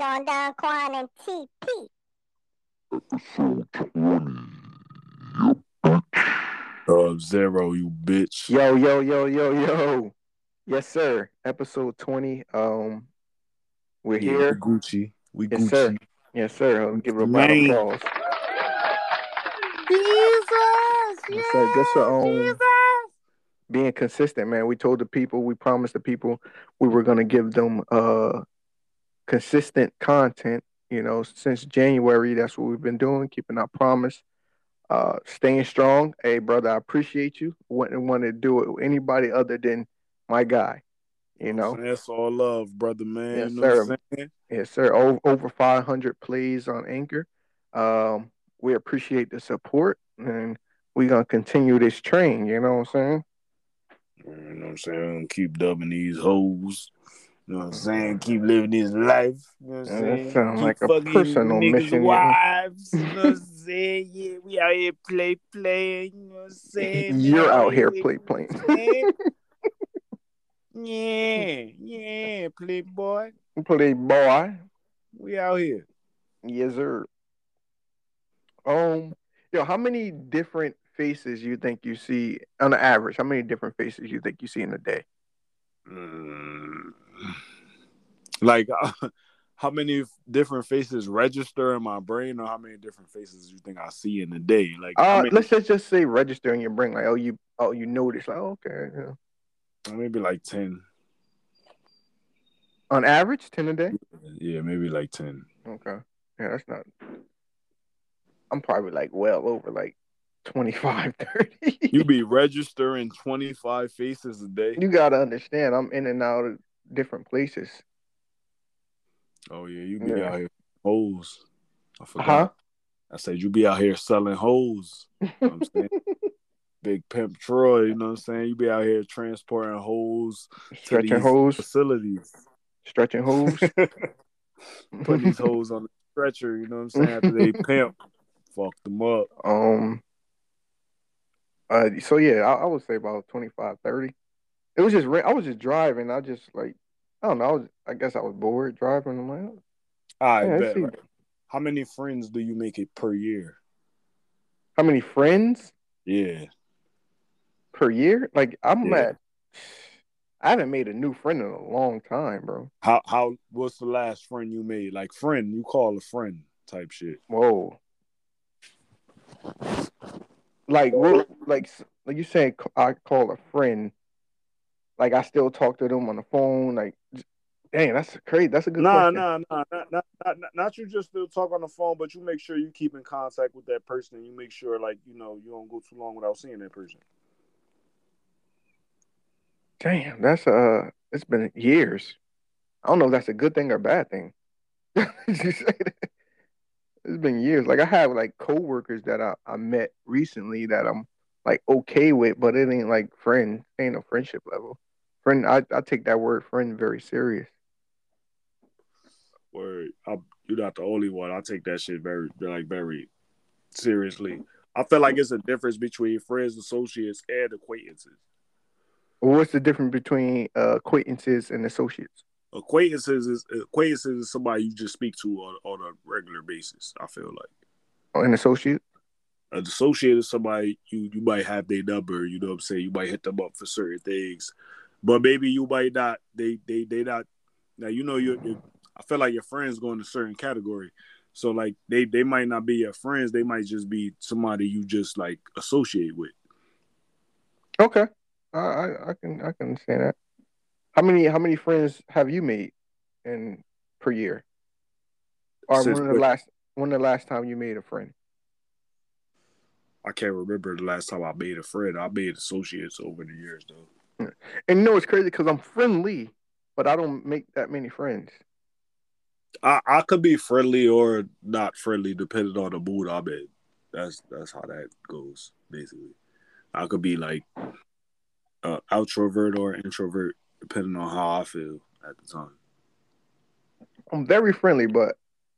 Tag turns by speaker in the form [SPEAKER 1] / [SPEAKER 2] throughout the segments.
[SPEAKER 1] Sean Don Quan and TP.
[SPEAKER 2] Uh, zero, you bitch.
[SPEAKER 3] Yo, yo, yo, yo, yo. Yes, sir. Episode 20. Um, we're
[SPEAKER 2] Yeah,
[SPEAKER 3] here.
[SPEAKER 2] we Gucci. We
[SPEAKER 3] Yes,
[SPEAKER 2] Gucci.
[SPEAKER 3] sir. Yes, sir. I'll give it a round of applause. Yes, sir. Just for um, being consistent, man. We told the people, we promised the people we were gonna give them uh consistent content. You know, since January, that's what we've been doing, keeping our promise, uh, staying strong. Hey, brother, I appreciate you. Wouldn't want to do it with anybody other than my guy. You know,
[SPEAKER 2] That's all love, brother, man.
[SPEAKER 3] Yes,
[SPEAKER 2] you know
[SPEAKER 3] sir.
[SPEAKER 2] what I'm saying?
[SPEAKER 3] Yes, sir. Over, over 500 plays on Anchor. Um, we appreciate the support and we're going to continue this train. You know what I'm saying?
[SPEAKER 2] You know what I'm saying? Keep dubbing these hoes. You know what I'm saying? Keep living this life. You know what I'm
[SPEAKER 3] Yeah, that
[SPEAKER 2] saying?
[SPEAKER 3] sounds
[SPEAKER 2] Keep
[SPEAKER 3] like a personal mission,
[SPEAKER 2] wives. You know what I'm saying? Yeah, we out here play playing. You know what I'm saying?
[SPEAKER 3] You're
[SPEAKER 2] Man,
[SPEAKER 3] out here
[SPEAKER 2] yeah,
[SPEAKER 3] play
[SPEAKER 2] you know
[SPEAKER 3] playing.
[SPEAKER 2] what yeah, yeah, playboy.
[SPEAKER 3] Play boy.
[SPEAKER 2] We out here.
[SPEAKER 3] Yes, sir. Um, yo, how many different faces you think you see on the average? How many different faces you think you see in a day?
[SPEAKER 2] Mm. Like, how many different faces register in my brain, or how many different faces do you think I see in a day? Like,
[SPEAKER 3] Uh,
[SPEAKER 2] many-
[SPEAKER 3] let's just, just say register in your brain. Like, oh, you, oh, you notice. Like, okay, yeah.
[SPEAKER 2] maybe like ten.
[SPEAKER 3] on average, ten a day.
[SPEAKER 2] Yeah, maybe like ten.
[SPEAKER 3] Okay. Yeah, that's not. I'm probably like well over like 25, 30.
[SPEAKER 2] You be registering twenty five faces a day.
[SPEAKER 3] you gotta understand, I'm in and out of different places.
[SPEAKER 2] Oh yeah, you be
[SPEAKER 3] Yeah.
[SPEAKER 2] out here hoes. I forgot.
[SPEAKER 3] Huh?
[SPEAKER 2] I said you be out here selling hoes. You know what I'm saying? Big pimp Troy, you know what I'm saying? You be out here transporting hoes
[SPEAKER 3] Stretching hose,
[SPEAKER 2] facilities.
[SPEAKER 3] stretching hose.
[SPEAKER 2] Put these hoes on the stretcher, you know what I'm saying? After they pimp, fuck them up.
[SPEAKER 3] um. Uh, so yeah, I, I would say about 25, 30. It was just I was just driving. I just like I don't know. I was I guess I was bored driving. I'm like, oh,
[SPEAKER 2] I
[SPEAKER 3] yeah,
[SPEAKER 2] bet. right? How many friends do you make it per year?
[SPEAKER 3] how many friends
[SPEAKER 2] Yeah.
[SPEAKER 3] per year? Like I'm
[SPEAKER 2] Yeah.
[SPEAKER 3] at. I haven't made a new friend in a long time, bro.
[SPEAKER 2] How how what's the last friend you made? Like friend, you call a friend type shit.
[SPEAKER 3] Whoa. Like what? Like like you saying? I call a friend. Like I still talk to them on the phone. Like, dang, that's crazy. That's a good
[SPEAKER 2] Nah,
[SPEAKER 3] question.
[SPEAKER 2] nah, nah, not, not, not, not, you just still talk on the phone, but you make sure you keep in contact with that person and you make sure like, you know, you don't go too long without seeing that person.
[SPEAKER 3] Damn, that's uh, it's been years. I don't know if that's a good thing or a bad thing. you say that? It's been years. Like I have like coworkers that I, I met recently that I'm like okay with, but it ain't like friend, ain't no friendship level. Friend, I, I take that word friend very serious.
[SPEAKER 2] Where I, you're not the only one. I take that shit very like very seriously. I feel like it's a difference between friends, associates, and acquaintances.
[SPEAKER 3] What's the difference between uh, acquaintances and associates?
[SPEAKER 2] Acquaintances is acquaintances is somebody you just speak to on, on a regular basis. I feel like
[SPEAKER 3] Oh, An associate?
[SPEAKER 2] an associate is somebody you you might have their number. You know what I'm saying? You might hit them up for certain things, but maybe you might not. They they they not. Now you know you. you I feel like your friends go in a certain category. So like they they might not be your friends. They might just be somebody you just like associate with.
[SPEAKER 3] Okay, I, I I can I can understand that. How many how many friends have you made in per year? Or
[SPEAKER 2] Since
[SPEAKER 3] when the last when the last time you made a friend?
[SPEAKER 2] I can't remember the last time I made a friend. I made associates over the years though.
[SPEAKER 3] And you know it's crazy because I'm friendly, but I don't make that many friends.
[SPEAKER 2] I, I could be friendly or not friendly depending on the mood I'm in. That's that's how that goes basically. I could be like uh, outrovert or introvert depending on how I feel at the time.
[SPEAKER 3] I'm very friendly, but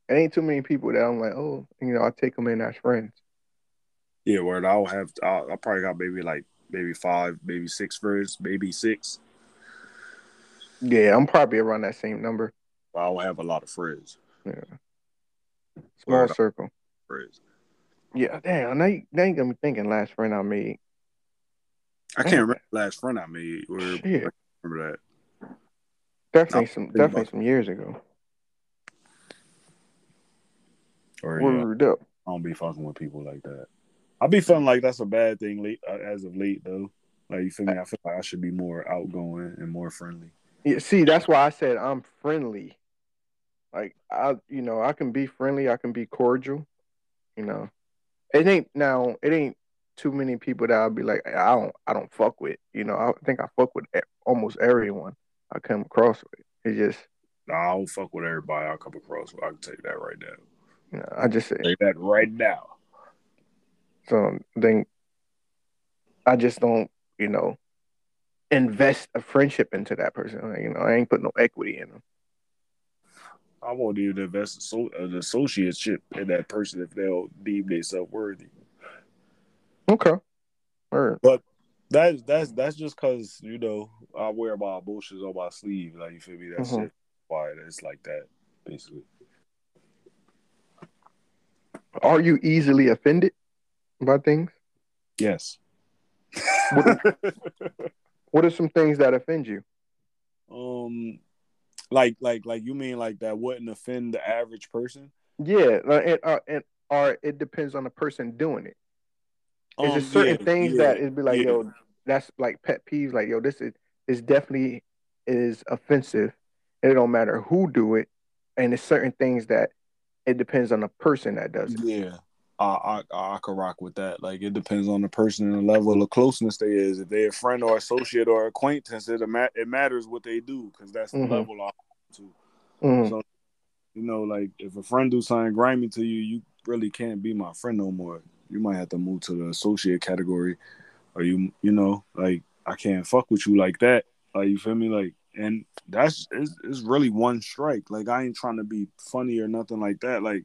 [SPEAKER 3] it ain't too many people that I'm like, oh, you know, I take them in as friends.
[SPEAKER 2] Yeah, where I'll have I, I probably got maybe like maybe five, maybe six friends, maybe six.
[SPEAKER 3] Yeah, I'm probably around that same number.
[SPEAKER 2] But I don't have a lot of friends.
[SPEAKER 3] Yeah. Small
[SPEAKER 2] Word.
[SPEAKER 3] circle.
[SPEAKER 2] Friends.
[SPEAKER 3] Yeah, damn. Now you, now you got me thinking. Last friend I made.
[SPEAKER 2] I can't remember last friend I made. Or
[SPEAKER 3] Shit.
[SPEAKER 2] Remember that.
[SPEAKER 3] Definitely
[SPEAKER 2] No,
[SPEAKER 3] some. Definitely some years ago.
[SPEAKER 2] Or yeah,
[SPEAKER 3] up.
[SPEAKER 2] I don't be fucking with people like that. I be feeling like that's a bad thing late uh, as of late though. Like you feel me? I feel like I should be more outgoing and more friendly.
[SPEAKER 3] Yeah, see, that's why I said I'm friendly. Like I, you know, I can be friendly. I can be cordial. You know, it ain't now. It ain't too many people that I'll be like, I don't, I don't fuck with. You know, I think I fuck with almost everyone I come across with. It's just,
[SPEAKER 2] Nah, I don't fuck with everybody I come across. With. I can tell you that right now.
[SPEAKER 3] you know, I just say
[SPEAKER 2] that right now.
[SPEAKER 3] so. Then I just don't, you know, invest a friendship into that person. You know, I ain't put no equity in them.
[SPEAKER 2] I won't even invest so, an associateship in that person if they'll deem themselves worthy.
[SPEAKER 3] Okay. but
[SPEAKER 2] That's that's that's just cause you know I wear my emotions on my sleeve. Like you feel me? That's
[SPEAKER 3] Mhm.
[SPEAKER 2] just why it's like that, basically.
[SPEAKER 3] Are you easily offended by things?
[SPEAKER 2] Yes.
[SPEAKER 3] What are some things that offend you?
[SPEAKER 2] um, like like like you mean like that wouldn't offend the average person?
[SPEAKER 3] Yeah, like, and, uh, and or it depends on the person doing it. it. Is there
[SPEAKER 2] Um,
[SPEAKER 3] certain
[SPEAKER 2] yeah,
[SPEAKER 3] things
[SPEAKER 2] yeah,
[SPEAKER 3] that it'd be like,
[SPEAKER 2] yeah.
[SPEAKER 3] yo, that's like pet peeves. Like, yo, this is is definitely is offensive. It don't matter who do it, and it's certain things that it depends on the person that does it.
[SPEAKER 2] Yeah, I, I I could rock with that. Like it depends on the person and the level of closeness they is. If they're a friend or associate or acquaintance, it it matters what they do because that's the
[SPEAKER 3] Mhm.
[SPEAKER 2] level I'm to.
[SPEAKER 3] Mhm.
[SPEAKER 2] So you know, like if a friend do something grimy to you, you really can't be my friend no more. You might have to move to the associate category, or you you know, like I can't fuck with you like that. Like you feel me? Like and that's it's, it's really one strike. Like I ain't trying to be funny or nothing like that. Like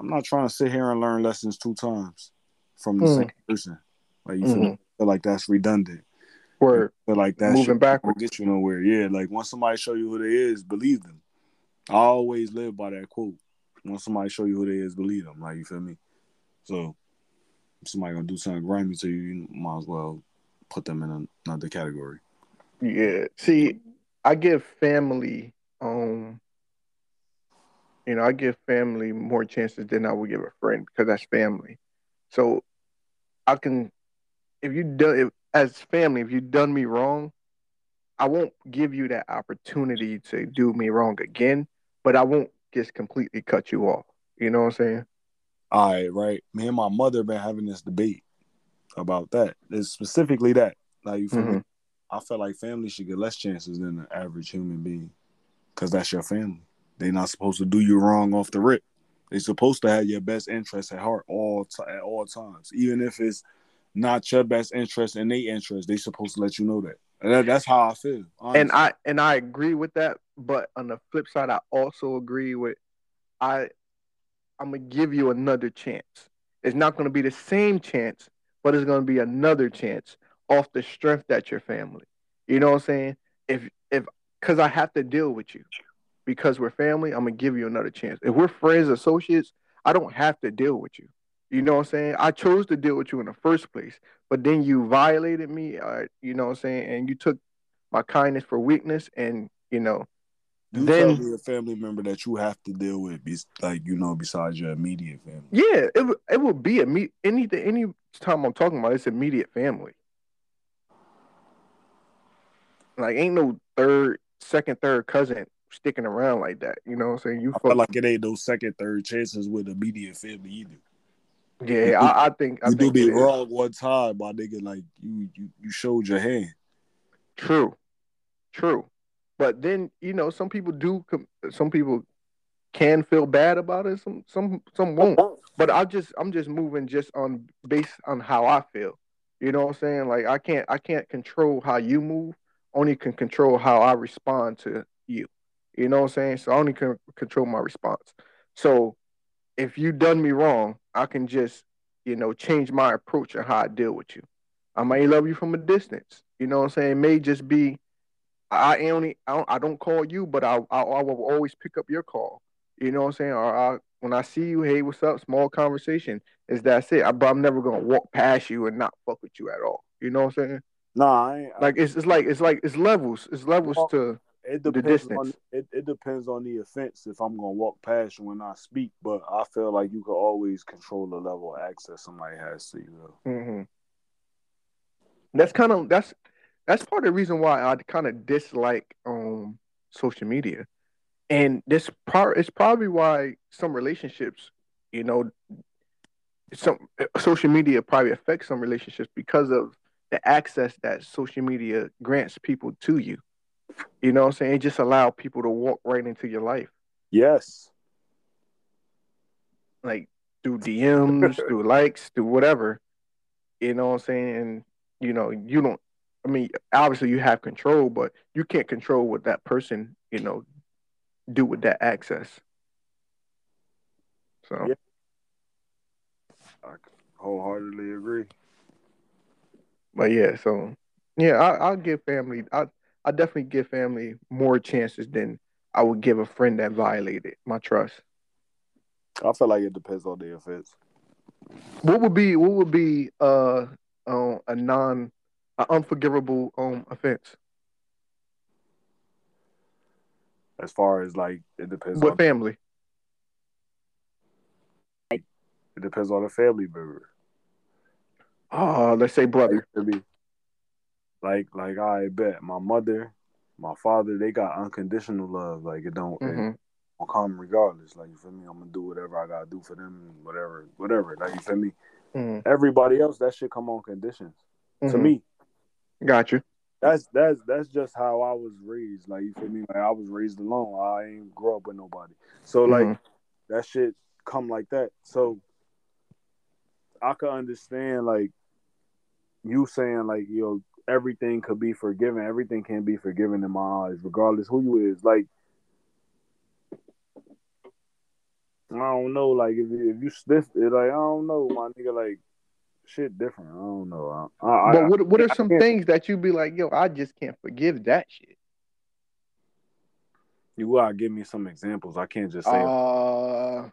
[SPEAKER 2] I'm not trying to sit here and learn lessons two times from the
[SPEAKER 3] Mm.
[SPEAKER 2] same person. Like you feel?
[SPEAKER 3] Mhm.
[SPEAKER 2] I feel like that's redundant.
[SPEAKER 3] Word.
[SPEAKER 2] Like that's
[SPEAKER 3] Moving backwards.
[SPEAKER 2] get you nowhere. Yeah, like once somebody show you who they is, believe them. I always live by that quote. Once somebody show you who they is, believe them. Like you feel me? So if somebody gonna do something grimy to you, you might as well put them in another category.
[SPEAKER 3] Yeah. See, I give family, um, you know, I give family more chances than I would give a friend because that's family. So I can, if you done if, as family, if you done me wrong, I won't give you that opportunity to do me wrong again, but I won't just completely cut you off. You know what I'm saying?
[SPEAKER 2] All right, right. Me and my mother been having this debate about that. It's specifically that. Like you feel me?
[SPEAKER 3] Mhm.
[SPEAKER 2] I feel like family should get less chances than the average human being, because that's your family. They're not supposed to do you wrong off the rip. They're supposed to have your best interest at heart all t- at all times, even if it's not your best interest and their interest. They supposed to let you know that. And that- that's how I feel.
[SPEAKER 3] and. I and I agree with that. But on the flip side, I also agree with I. I'm gonna give you another chance. It's not gonna be the same chance, but it's gonna be another chance off the strength that your family. You know what I'm saying? If if because I have to deal with you because we're family, I'm gonna give you another chance. If we're friends, associates, I don't have to deal with you. You know what I'm saying? I chose to deal with you in the first place, but then you violated me. Uh, you know what I'm saying? And you took my kindness for weakness, and you know,
[SPEAKER 2] you
[SPEAKER 3] then-
[SPEAKER 2] tell me a family member that you have to deal with, be, like you know, besides your immediate family.
[SPEAKER 3] yeah, it would it would be immediate. Anything, any time I'm talking about, it's immediate family. Like, ain't no third, second, third cousin sticking around like that. You know what I'm saying? You
[SPEAKER 2] I feel like it ain't no second, third chances with immediate family either.
[SPEAKER 3] yeah. I, I think I
[SPEAKER 2] you do
[SPEAKER 3] think
[SPEAKER 2] be
[SPEAKER 3] it is.
[SPEAKER 2] wrong one time, my nigga. Like you, you, you showed your hand.
[SPEAKER 3] True, true. But then you know, some people do. Some people can feel bad about it. Some some some won't. But I just I'm just moving just on based on how I feel. You know what I'm saying? Like I can't I can't control how you move. Only can control how I respond to you. You know what I'm saying? So I only can control my response. So if you done me wrong, I can just you know change my approach and how I deal with you. I may love you from a distance. You know what I'm saying? It may just be I only I don't, I don't call you, but I, I I will always pick up your call. You know what I'm saying? Or I, when I see you, hey, what's up? Small conversation. Is that's it? I, but I'm never gonna walk past you and not fuck with you at all. You know what I'm saying?
[SPEAKER 2] Nah, I ain't,
[SPEAKER 3] Like it's it's like it's like it's levels. It's levels
[SPEAKER 2] Well,
[SPEAKER 3] to
[SPEAKER 2] it
[SPEAKER 3] the
[SPEAKER 2] depends
[SPEAKER 3] distance.
[SPEAKER 2] on it, it depends on the offense if I'm gonna walk past you when I speak, but I feel like you can always control the level of access somebody has to you. Though.
[SPEAKER 3] hmm That's kind of that's that's part of the reason why I kind of dislike um social media, and this part is probably why some relationships, you know, some social media probably affects some relationships because of the access that social media grants people to you. You know what I'm saying? Just allow people to walk right into your life,
[SPEAKER 2] Yes,
[SPEAKER 3] like through DMs, through likes, through whatever. You know what I'm saying? And you know, you don't. I mean, obviously you have control, but you can't control what that person, you know, do with that access. So
[SPEAKER 2] Yeah. I wholeheartedly agree.
[SPEAKER 3] But yeah, so yeah, I, I'll give family. I I definitely give family more chances than I would give a friend that violated my trust.
[SPEAKER 2] I feel like it depends on the offense.
[SPEAKER 3] What would be what would be uh, uh a non a unforgivable um offense
[SPEAKER 2] As far as like it depends
[SPEAKER 3] with
[SPEAKER 2] on
[SPEAKER 3] family?
[SPEAKER 2] it depends on the family member.
[SPEAKER 3] Oh, let's say brother.
[SPEAKER 2] me? Like like I bet my mother, my father, they got unconditional love. Like it don't it
[SPEAKER 3] hmm
[SPEAKER 2] don't come regardless. Like you feel me? I'm gonna do whatever I gotta do for them, whatever, whatever. Like you feel me?
[SPEAKER 3] hmm
[SPEAKER 2] Everybody else, that shit come on conditions. To
[SPEAKER 3] Mhm.
[SPEAKER 2] me,
[SPEAKER 3] Got you.
[SPEAKER 2] that's that's that's just how I was raised. Like you feel me? Like I was raised alone. I ain't grow up with nobody. So like
[SPEAKER 3] Mhm.
[SPEAKER 2] that shit come like that. So I could understand like you saying like yo everything could be forgiven. Everything can be forgiven in my eyes, regardless who you is. Like I don't know. Like if you, if you sniff it, like I don't know, my nigga. Like shit different. I don't know. I, I,
[SPEAKER 3] But what what are some things that you be like, yo, I just can't forgive that shit.
[SPEAKER 2] you gotta give me some examples. I can't just say
[SPEAKER 3] Uh,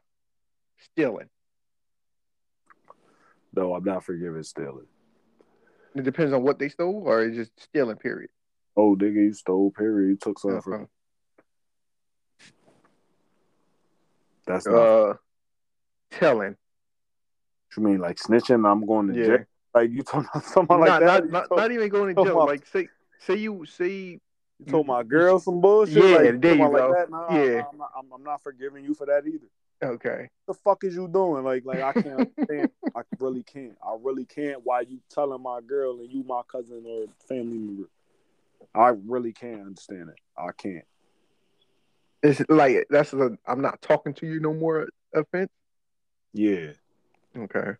[SPEAKER 3] stealing.
[SPEAKER 2] no. I'm not forgiving stealing.
[SPEAKER 3] It depends on what they stole, or it's just stealing. Period.
[SPEAKER 2] Oh, nigga, you stole. Period. You took something from.
[SPEAKER 3] Uh-huh.
[SPEAKER 2] That's not.
[SPEAKER 3] Uh, telling.
[SPEAKER 2] you mean like snitching? I'm going to
[SPEAKER 3] Yeah.
[SPEAKER 2] jail. Like you talking about something
[SPEAKER 3] not,
[SPEAKER 2] like that?
[SPEAKER 3] not, not,
[SPEAKER 2] told-
[SPEAKER 3] not even going to jail.
[SPEAKER 2] my-
[SPEAKER 3] Like say say you say
[SPEAKER 2] You told my girl some bullshit.
[SPEAKER 3] Yeah,
[SPEAKER 2] like,
[SPEAKER 3] there you go.
[SPEAKER 2] Like that? Nah,
[SPEAKER 3] Yeah.
[SPEAKER 2] I'm, not, I'm, I'm not forgiving you for that either.
[SPEAKER 3] Okay.
[SPEAKER 2] the fuck is you doing? Like, like I can't understand. I really can't. I really can't. Why you telling my girl and you my cousin or family member? I really can't understand it. I can't.
[SPEAKER 3] It's like that's a I'm not talking to you no more offense.
[SPEAKER 2] Yeah.
[SPEAKER 3] Okay.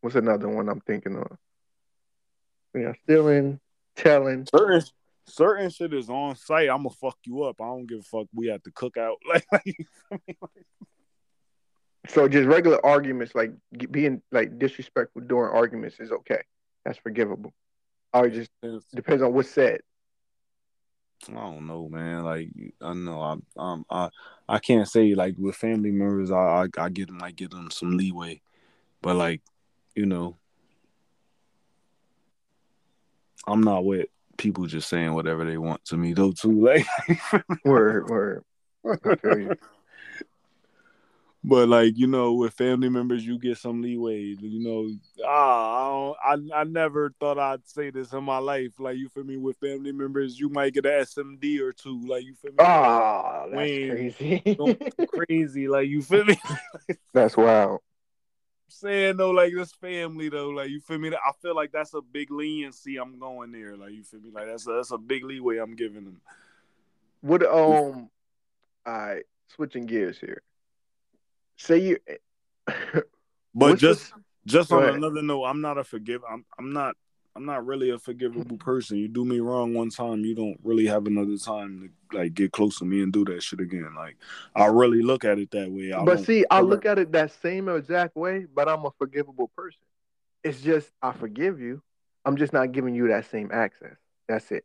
[SPEAKER 3] What's another one I'm thinking of? Yeah, stealing, telling.
[SPEAKER 2] Certain certain shit is on sight. I'm gonna fuck you up. I don't give a fuck. We have to cook out. Like, like
[SPEAKER 3] So just regular arguments, like being like disrespectful during arguments, is okay. That's forgivable. Or it just depends on what's said.
[SPEAKER 2] I don't know, man. Like I know, I um, I I can't say like with family members, I I, I get them, I give them some leeway, but like, you know, I'm not with people just saying whatever they want to me though too. Like,
[SPEAKER 3] Word, word. I
[SPEAKER 2] but like you know, with family members, you get some leeway. You know, ah, I don't, I I never thought I'd say this in my life. Like you feel me? With family members, you might get an SMD or two. Like you feel me?
[SPEAKER 3] Oh, that's crazy.
[SPEAKER 2] Crazy. Like you feel me?
[SPEAKER 3] that's wild.
[SPEAKER 2] saying though, like this family though, like you feel me? I feel like that's a big leniency. I'm going there, like you feel me? Like that's a, that's a big leeway I'm giving them.
[SPEAKER 3] What um right, switching gears here. Say you
[SPEAKER 2] But just
[SPEAKER 3] the-
[SPEAKER 2] just
[SPEAKER 3] Go
[SPEAKER 2] on
[SPEAKER 3] ahead.
[SPEAKER 2] another note, I'm not a forgive. I'm I'm not I'm not really a forgivable person. You do me wrong one time, you don't really have another time to like get close to me and do that shit again. Like I really look at it that way. I
[SPEAKER 3] but see, I
[SPEAKER 2] ever-
[SPEAKER 3] look at it that same exact way, but I'm a forgivable person. It's just I forgive you. I'm just not giving you that same access. That's it.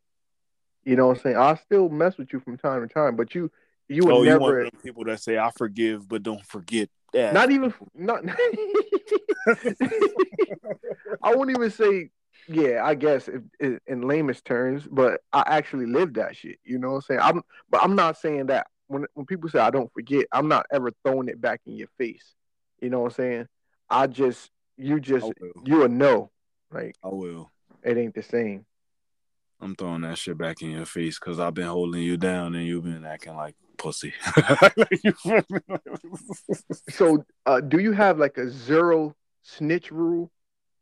[SPEAKER 3] You know what I'm saying? I'll still mess with you from time to time, but you you would
[SPEAKER 2] oh, you
[SPEAKER 3] never.
[SPEAKER 2] them people that say I forgive but don't forget. that.
[SPEAKER 3] not even not. I won't even say. Yeah, I guess if, if, in lamest terms, but I actually lived that shit. You know what I'm saying? I'm, but I'm not saying that when when people say I don't forget, I'm not ever throwing it back in your face. You know what I'm saying? I just you just you will know like
[SPEAKER 2] I will.
[SPEAKER 3] it ain't the same.
[SPEAKER 2] I'm throwing that shit back in your face because I've been holding you down and you've been acting like pussy. You feel me?
[SPEAKER 3] So, uh, do you have like a zero snitch rule,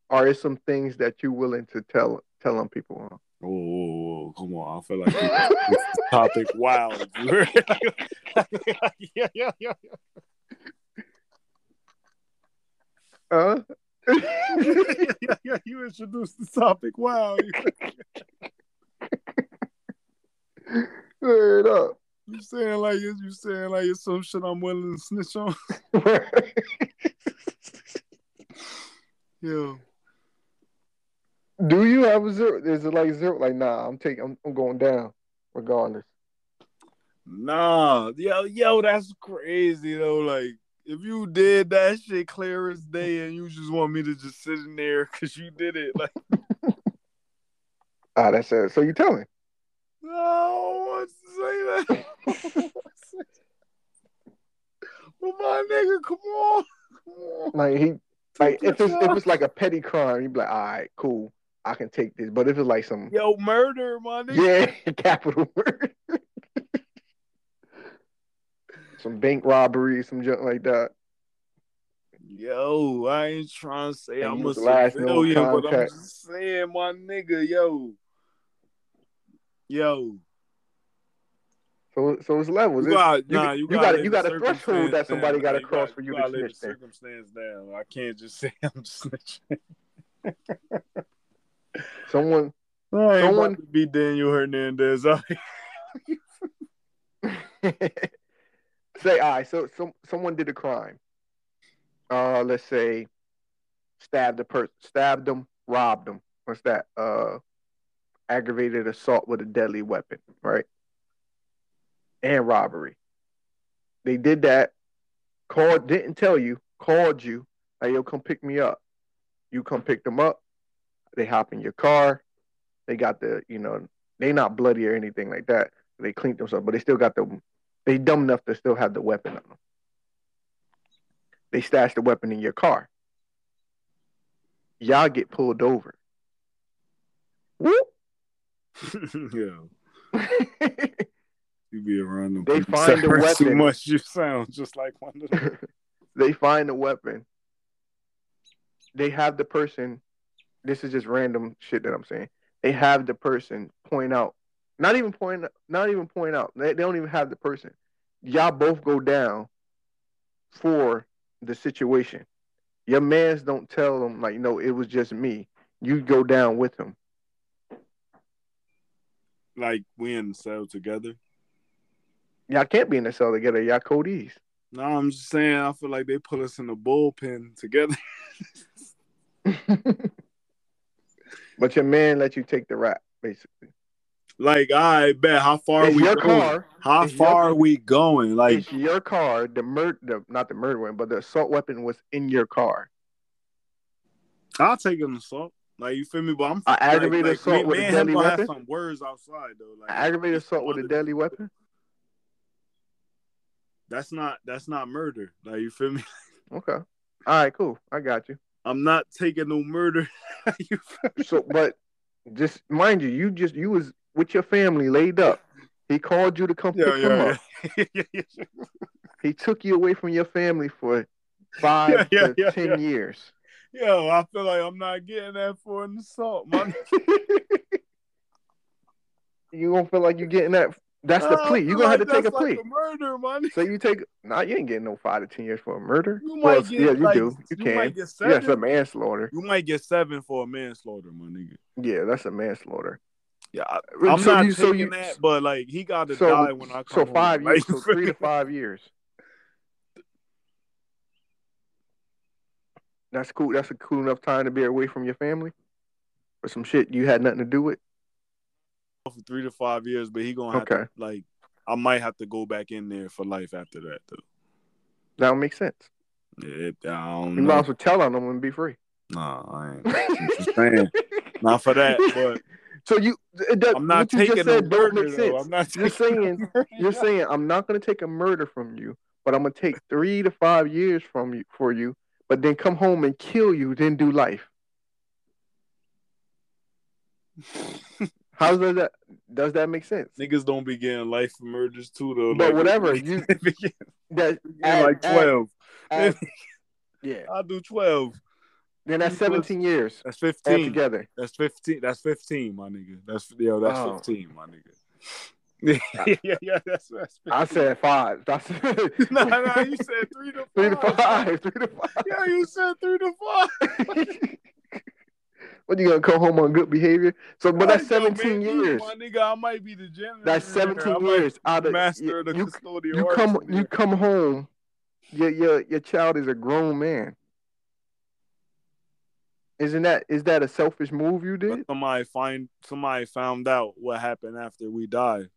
[SPEAKER 3] or is some things that you're willing to tell tell on people? on?
[SPEAKER 2] Whoa, whoa, whoa, come on! I feel like this, this topic wild. yeah, yeah, yeah.
[SPEAKER 3] Huh?
[SPEAKER 2] yeah, yeah, you introduced the topic. Wow,
[SPEAKER 3] Word up.
[SPEAKER 2] You saying like it's you saying like it's some shit I'm willing to snitch on. Yo,
[SPEAKER 3] Do you have a zero? Is it like zero? Like, nah, I'm taking, I'm, I'm going down, regardless.
[SPEAKER 2] nah, yo, yo, that's crazy though. Like, if you did that shit clear as day, and you just want me to just sit in there because you did it, like,
[SPEAKER 3] Ah, that's it. So you telling?
[SPEAKER 2] No, I want to say that. Well, my nigga, come on, come on.
[SPEAKER 3] Like he, like if it's if it's like a petty crime, you'd be like, all right, cool, I can take this. But if it's like some,
[SPEAKER 2] Yo, murder, my nigga.
[SPEAKER 3] yeah, capital murder, some bank robbery, some junk like that.
[SPEAKER 2] Yo, I ain't trying to say
[SPEAKER 3] And
[SPEAKER 2] I'm a
[SPEAKER 3] was the last known
[SPEAKER 2] civilian, but I'm just saying, my nigga, yo, yo.
[SPEAKER 3] So so it's levels.
[SPEAKER 2] You got,
[SPEAKER 3] you,
[SPEAKER 2] nah,
[SPEAKER 3] you,
[SPEAKER 2] you
[SPEAKER 3] got you got a threshold that somebody got to cross for you
[SPEAKER 2] you
[SPEAKER 3] to snitch.
[SPEAKER 2] the circumstance down. I can't just say I'm snitching.
[SPEAKER 3] Someone
[SPEAKER 2] I
[SPEAKER 3] Someone-
[SPEAKER 2] to be Daniel Hernandez. I-
[SPEAKER 3] say, all right, so some someone did a crime. Uh, let's say stabbed a person, stabbed them, robbed them. What's that? Uh, aggravated assault with a deadly weapon, right? And robbery. They did that. Called, didn't tell you. Called you. Hey, yo, come pick me up. You come pick them up. They hop in your car. They got the, you know, they not bloody or anything like that. They cleaned themselves, but they still got the they dumb enough to still have the weapon on them. They stashed the weapon in your car. Y'all get pulled over. Whoop.
[SPEAKER 2] Yo, you be around them.
[SPEAKER 3] They find the
[SPEAKER 2] sound too
[SPEAKER 3] weapon.
[SPEAKER 2] much. You sound just like one of them.
[SPEAKER 3] they find the weapon. They have the person. This is just random shit that I'm saying. They have the person point out, not even point, not even point out. They, they don't even have the person. Y'all both go down for the situation. Your man's don't tell them like, no, it was just me. You go down with him.
[SPEAKER 2] Like we in the cell together.
[SPEAKER 3] Y'all can't be in the cell together. Y'all codees.
[SPEAKER 2] No, I'm just saying. I feel like they put us in the bullpen together.
[SPEAKER 3] but your man let you take the rap, basically.
[SPEAKER 2] like, I bet. How far
[SPEAKER 3] It's
[SPEAKER 2] we
[SPEAKER 3] your
[SPEAKER 2] going?
[SPEAKER 3] car.
[SPEAKER 2] How
[SPEAKER 3] It's your-
[SPEAKER 2] far are we going? Like,
[SPEAKER 3] it's your car. The murder, the, not the murder weapon, but the assault weapon was in your car.
[SPEAKER 2] I'll take an assault. Like, you feel me? But I'm
[SPEAKER 3] aggravated
[SPEAKER 2] like,
[SPEAKER 3] assault with
[SPEAKER 2] me
[SPEAKER 3] a deadly weapon?
[SPEAKER 2] some words outside though. Like,
[SPEAKER 3] Aggravated assault with a deadly weapon.
[SPEAKER 2] That's not that's not murder. Like, you feel me?
[SPEAKER 3] Okay. All right. Cool. I got you.
[SPEAKER 2] I'm not taking no murder.
[SPEAKER 3] So, but just mind you, you just you was with your family laid up. He called you to come
[SPEAKER 2] Yeah,
[SPEAKER 3] pick him
[SPEAKER 2] yeah,
[SPEAKER 3] up.
[SPEAKER 2] yeah. yeah, yeah, yeah.
[SPEAKER 3] He took you away from your family for five
[SPEAKER 2] Yeah, yeah,
[SPEAKER 3] to
[SPEAKER 2] yeah,
[SPEAKER 3] ten
[SPEAKER 2] yeah.
[SPEAKER 3] years.
[SPEAKER 2] Yo, I feel like I'm not getting that for an assault, man.
[SPEAKER 3] you gonna feel like you're getting that. That's the plea. You're gonna have to take a plea.
[SPEAKER 2] like murder, man.
[SPEAKER 3] So you take nah, you ain't getting no five to ten years for a murder.
[SPEAKER 2] You
[SPEAKER 3] Well,
[SPEAKER 2] might get
[SPEAKER 3] yeah, you
[SPEAKER 2] like,
[SPEAKER 3] do. You,
[SPEAKER 2] you
[SPEAKER 3] can.
[SPEAKER 2] might get
[SPEAKER 3] Yeah, it's a manslaughter.
[SPEAKER 2] You might get seven for a manslaughter, my nigga.
[SPEAKER 3] Yeah, that's a manslaughter.
[SPEAKER 2] Yeah, I, I'm
[SPEAKER 3] So
[SPEAKER 2] not
[SPEAKER 3] you- so
[SPEAKER 2] taking
[SPEAKER 3] you-
[SPEAKER 2] that, but like he got to
[SPEAKER 3] So
[SPEAKER 2] die when I come
[SPEAKER 3] so five
[SPEAKER 2] Like,
[SPEAKER 3] years, so three to five years. That's cool. That's a cool enough time to be away from your family, or some shit you had nothing to do with.
[SPEAKER 2] for three to five years, but he gonna have
[SPEAKER 3] Okay.
[SPEAKER 2] to like I might have to go back in there for life after that, though.
[SPEAKER 3] That would make sense.
[SPEAKER 2] Yeah, I don't
[SPEAKER 3] You
[SPEAKER 2] know.
[SPEAKER 3] might as well tell on them and be free.
[SPEAKER 2] Nah, I ain't. Saying. Not for that, but
[SPEAKER 3] So you, it does,
[SPEAKER 2] I'm not
[SPEAKER 3] you
[SPEAKER 2] taking
[SPEAKER 3] just said don't
[SPEAKER 2] murder though.
[SPEAKER 3] sense.
[SPEAKER 2] I'm not
[SPEAKER 3] You're saying you're saying I'm not going to take a murder from you, but I'm going to take three to five years from you for you, but then come home and kill you, then do life. How does that does that make sense?
[SPEAKER 2] Niggas don't begin life for murders too though.
[SPEAKER 3] But
[SPEAKER 2] Like,
[SPEAKER 3] whatever, you-
[SPEAKER 2] be getting
[SPEAKER 3] That
[SPEAKER 2] like
[SPEAKER 3] add-
[SPEAKER 2] twelve.
[SPEAKER 3] add- yeah.
[SPEAKER 2] I'll do twelve.
[SPEAKER 3] Then that's 17 years
[SPEAKER 2] That's fifteen.
[SPEAKER 3] together.
[SPEAKER 2] That's fifteen. That's fifteen, my nigga. That's yo. That's
[SPEAKER 3] Oh.
[SPEAKER 2] fifteen, my nigga. Yeah, yeah, yeah. That's that's. 15.
[SPEAKER 3] I said five. That's
[SPEAKER 2] no, no. You said three to five.
[SPEAKER 3] three to five. Three to five.
[SPEAKER 2] Yeah, you said three to five.
[SPEAKER 3] What are you gonna come home on good behavior? So, but that's
[SPEAKER 2] Yo,
[SPEAKER 3] 17
[SPEAKER 2] maybe,
[SPEAKER 3] years.
[SPEAKER 2] My nigga, I might be the janitor.
[SPEAKER 3] That's
[SPEAKER 2] here. I
[SPEAKER 3] 17
[SPEAKER 2] might
[SPEAKER 3] years out of
[SPEAKER 2] master of the
[SPEAKER 3] you.
[SPEAKER 2] custodial
[SPEAKER 3] You come, you come home. Your your your child is a grown man. Isn't that is that a selfish move you
[SPEAKER 2] But
[SPEAKER 3] did?
[SPEAKER 2] somebody find somebody found out what happened after we died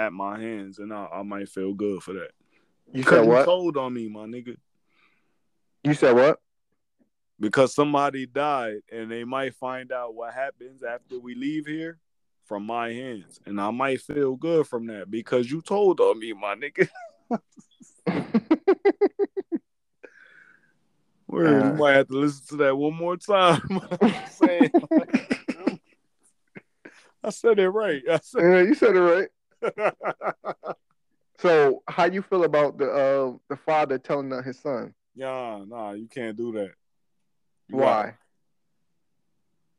[SPEAKER 2] at my hands, and I, I might feel good for that.
[SPEAKER 3] You
[SPEAKER 2] Because
[SPEAKER 3] said
[SPEAKER 2] you
[SPEAKER 3] what?
[SPEAKER 2] told on me, my nigga.
[SPEAKER 3] You said what?
[SPEAKER 2] Because somebody died, and they might find out what happens after we leave here from my hands, and I might feel good from that because you told on me, my nigga. Word,
[SPEAKER 3] Uh.
[SPEAKER 2] you might have to listen to that one more time. I'm saying, I said it right. I said.
[SPEAKER 3] Yeah, you said it right. So, how you feel about the uh the father telling his son?
[SPEAKER 2] Yeah, nah, you can't do that. You
[SPEAKER 3] Why?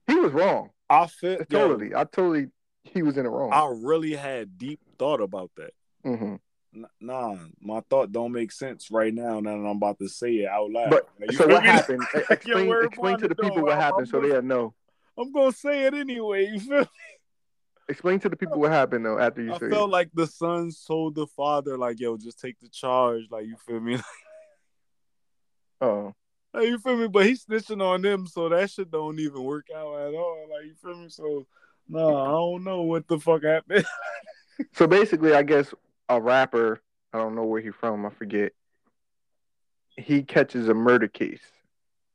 [SPEAKER 3] He was wrong.
[SPEAKER 2] I feel yo,
[SPEAKER 3] Totally. I totally. He was in the wrong.
[SPEAKER 2] I really had deep thought about that. Mm-hmm Nah, my thought don't make sense right now. Now that I'm about to say it out loud.
[SPEAKER 3] But
[SPEAKER 2] Like,
[SPEAKER 3] so what happened? Explain, explain to the people what happened
[SPEAKER 2] I'm
[SPEAKER 3] so
[SPEAKER 2] gonna-
[SPEAKER 3] they'll know.
[SPEAKER 2] I'm gonna say it anyway. You feel?
[SPEAKER 3] Explain to the people what happened though after you
[SPEAKER 2] I felt
[SPEAKER 3] it.
[SPEAKER 2] like the son told the father, like, "Yo, just take the charge." Like, you feel me?
[SPEAKER 3] Oh,
[SPEAKER 2] Like, you feel me? But he's snitching on them, so that shit don't even work out at all. Like, you feel me? So, no, I don't know what the fuck happened.
[SPEAKER 3] so basically, I guess a rapper. I don't know where he from. I forget. He catches a murder case.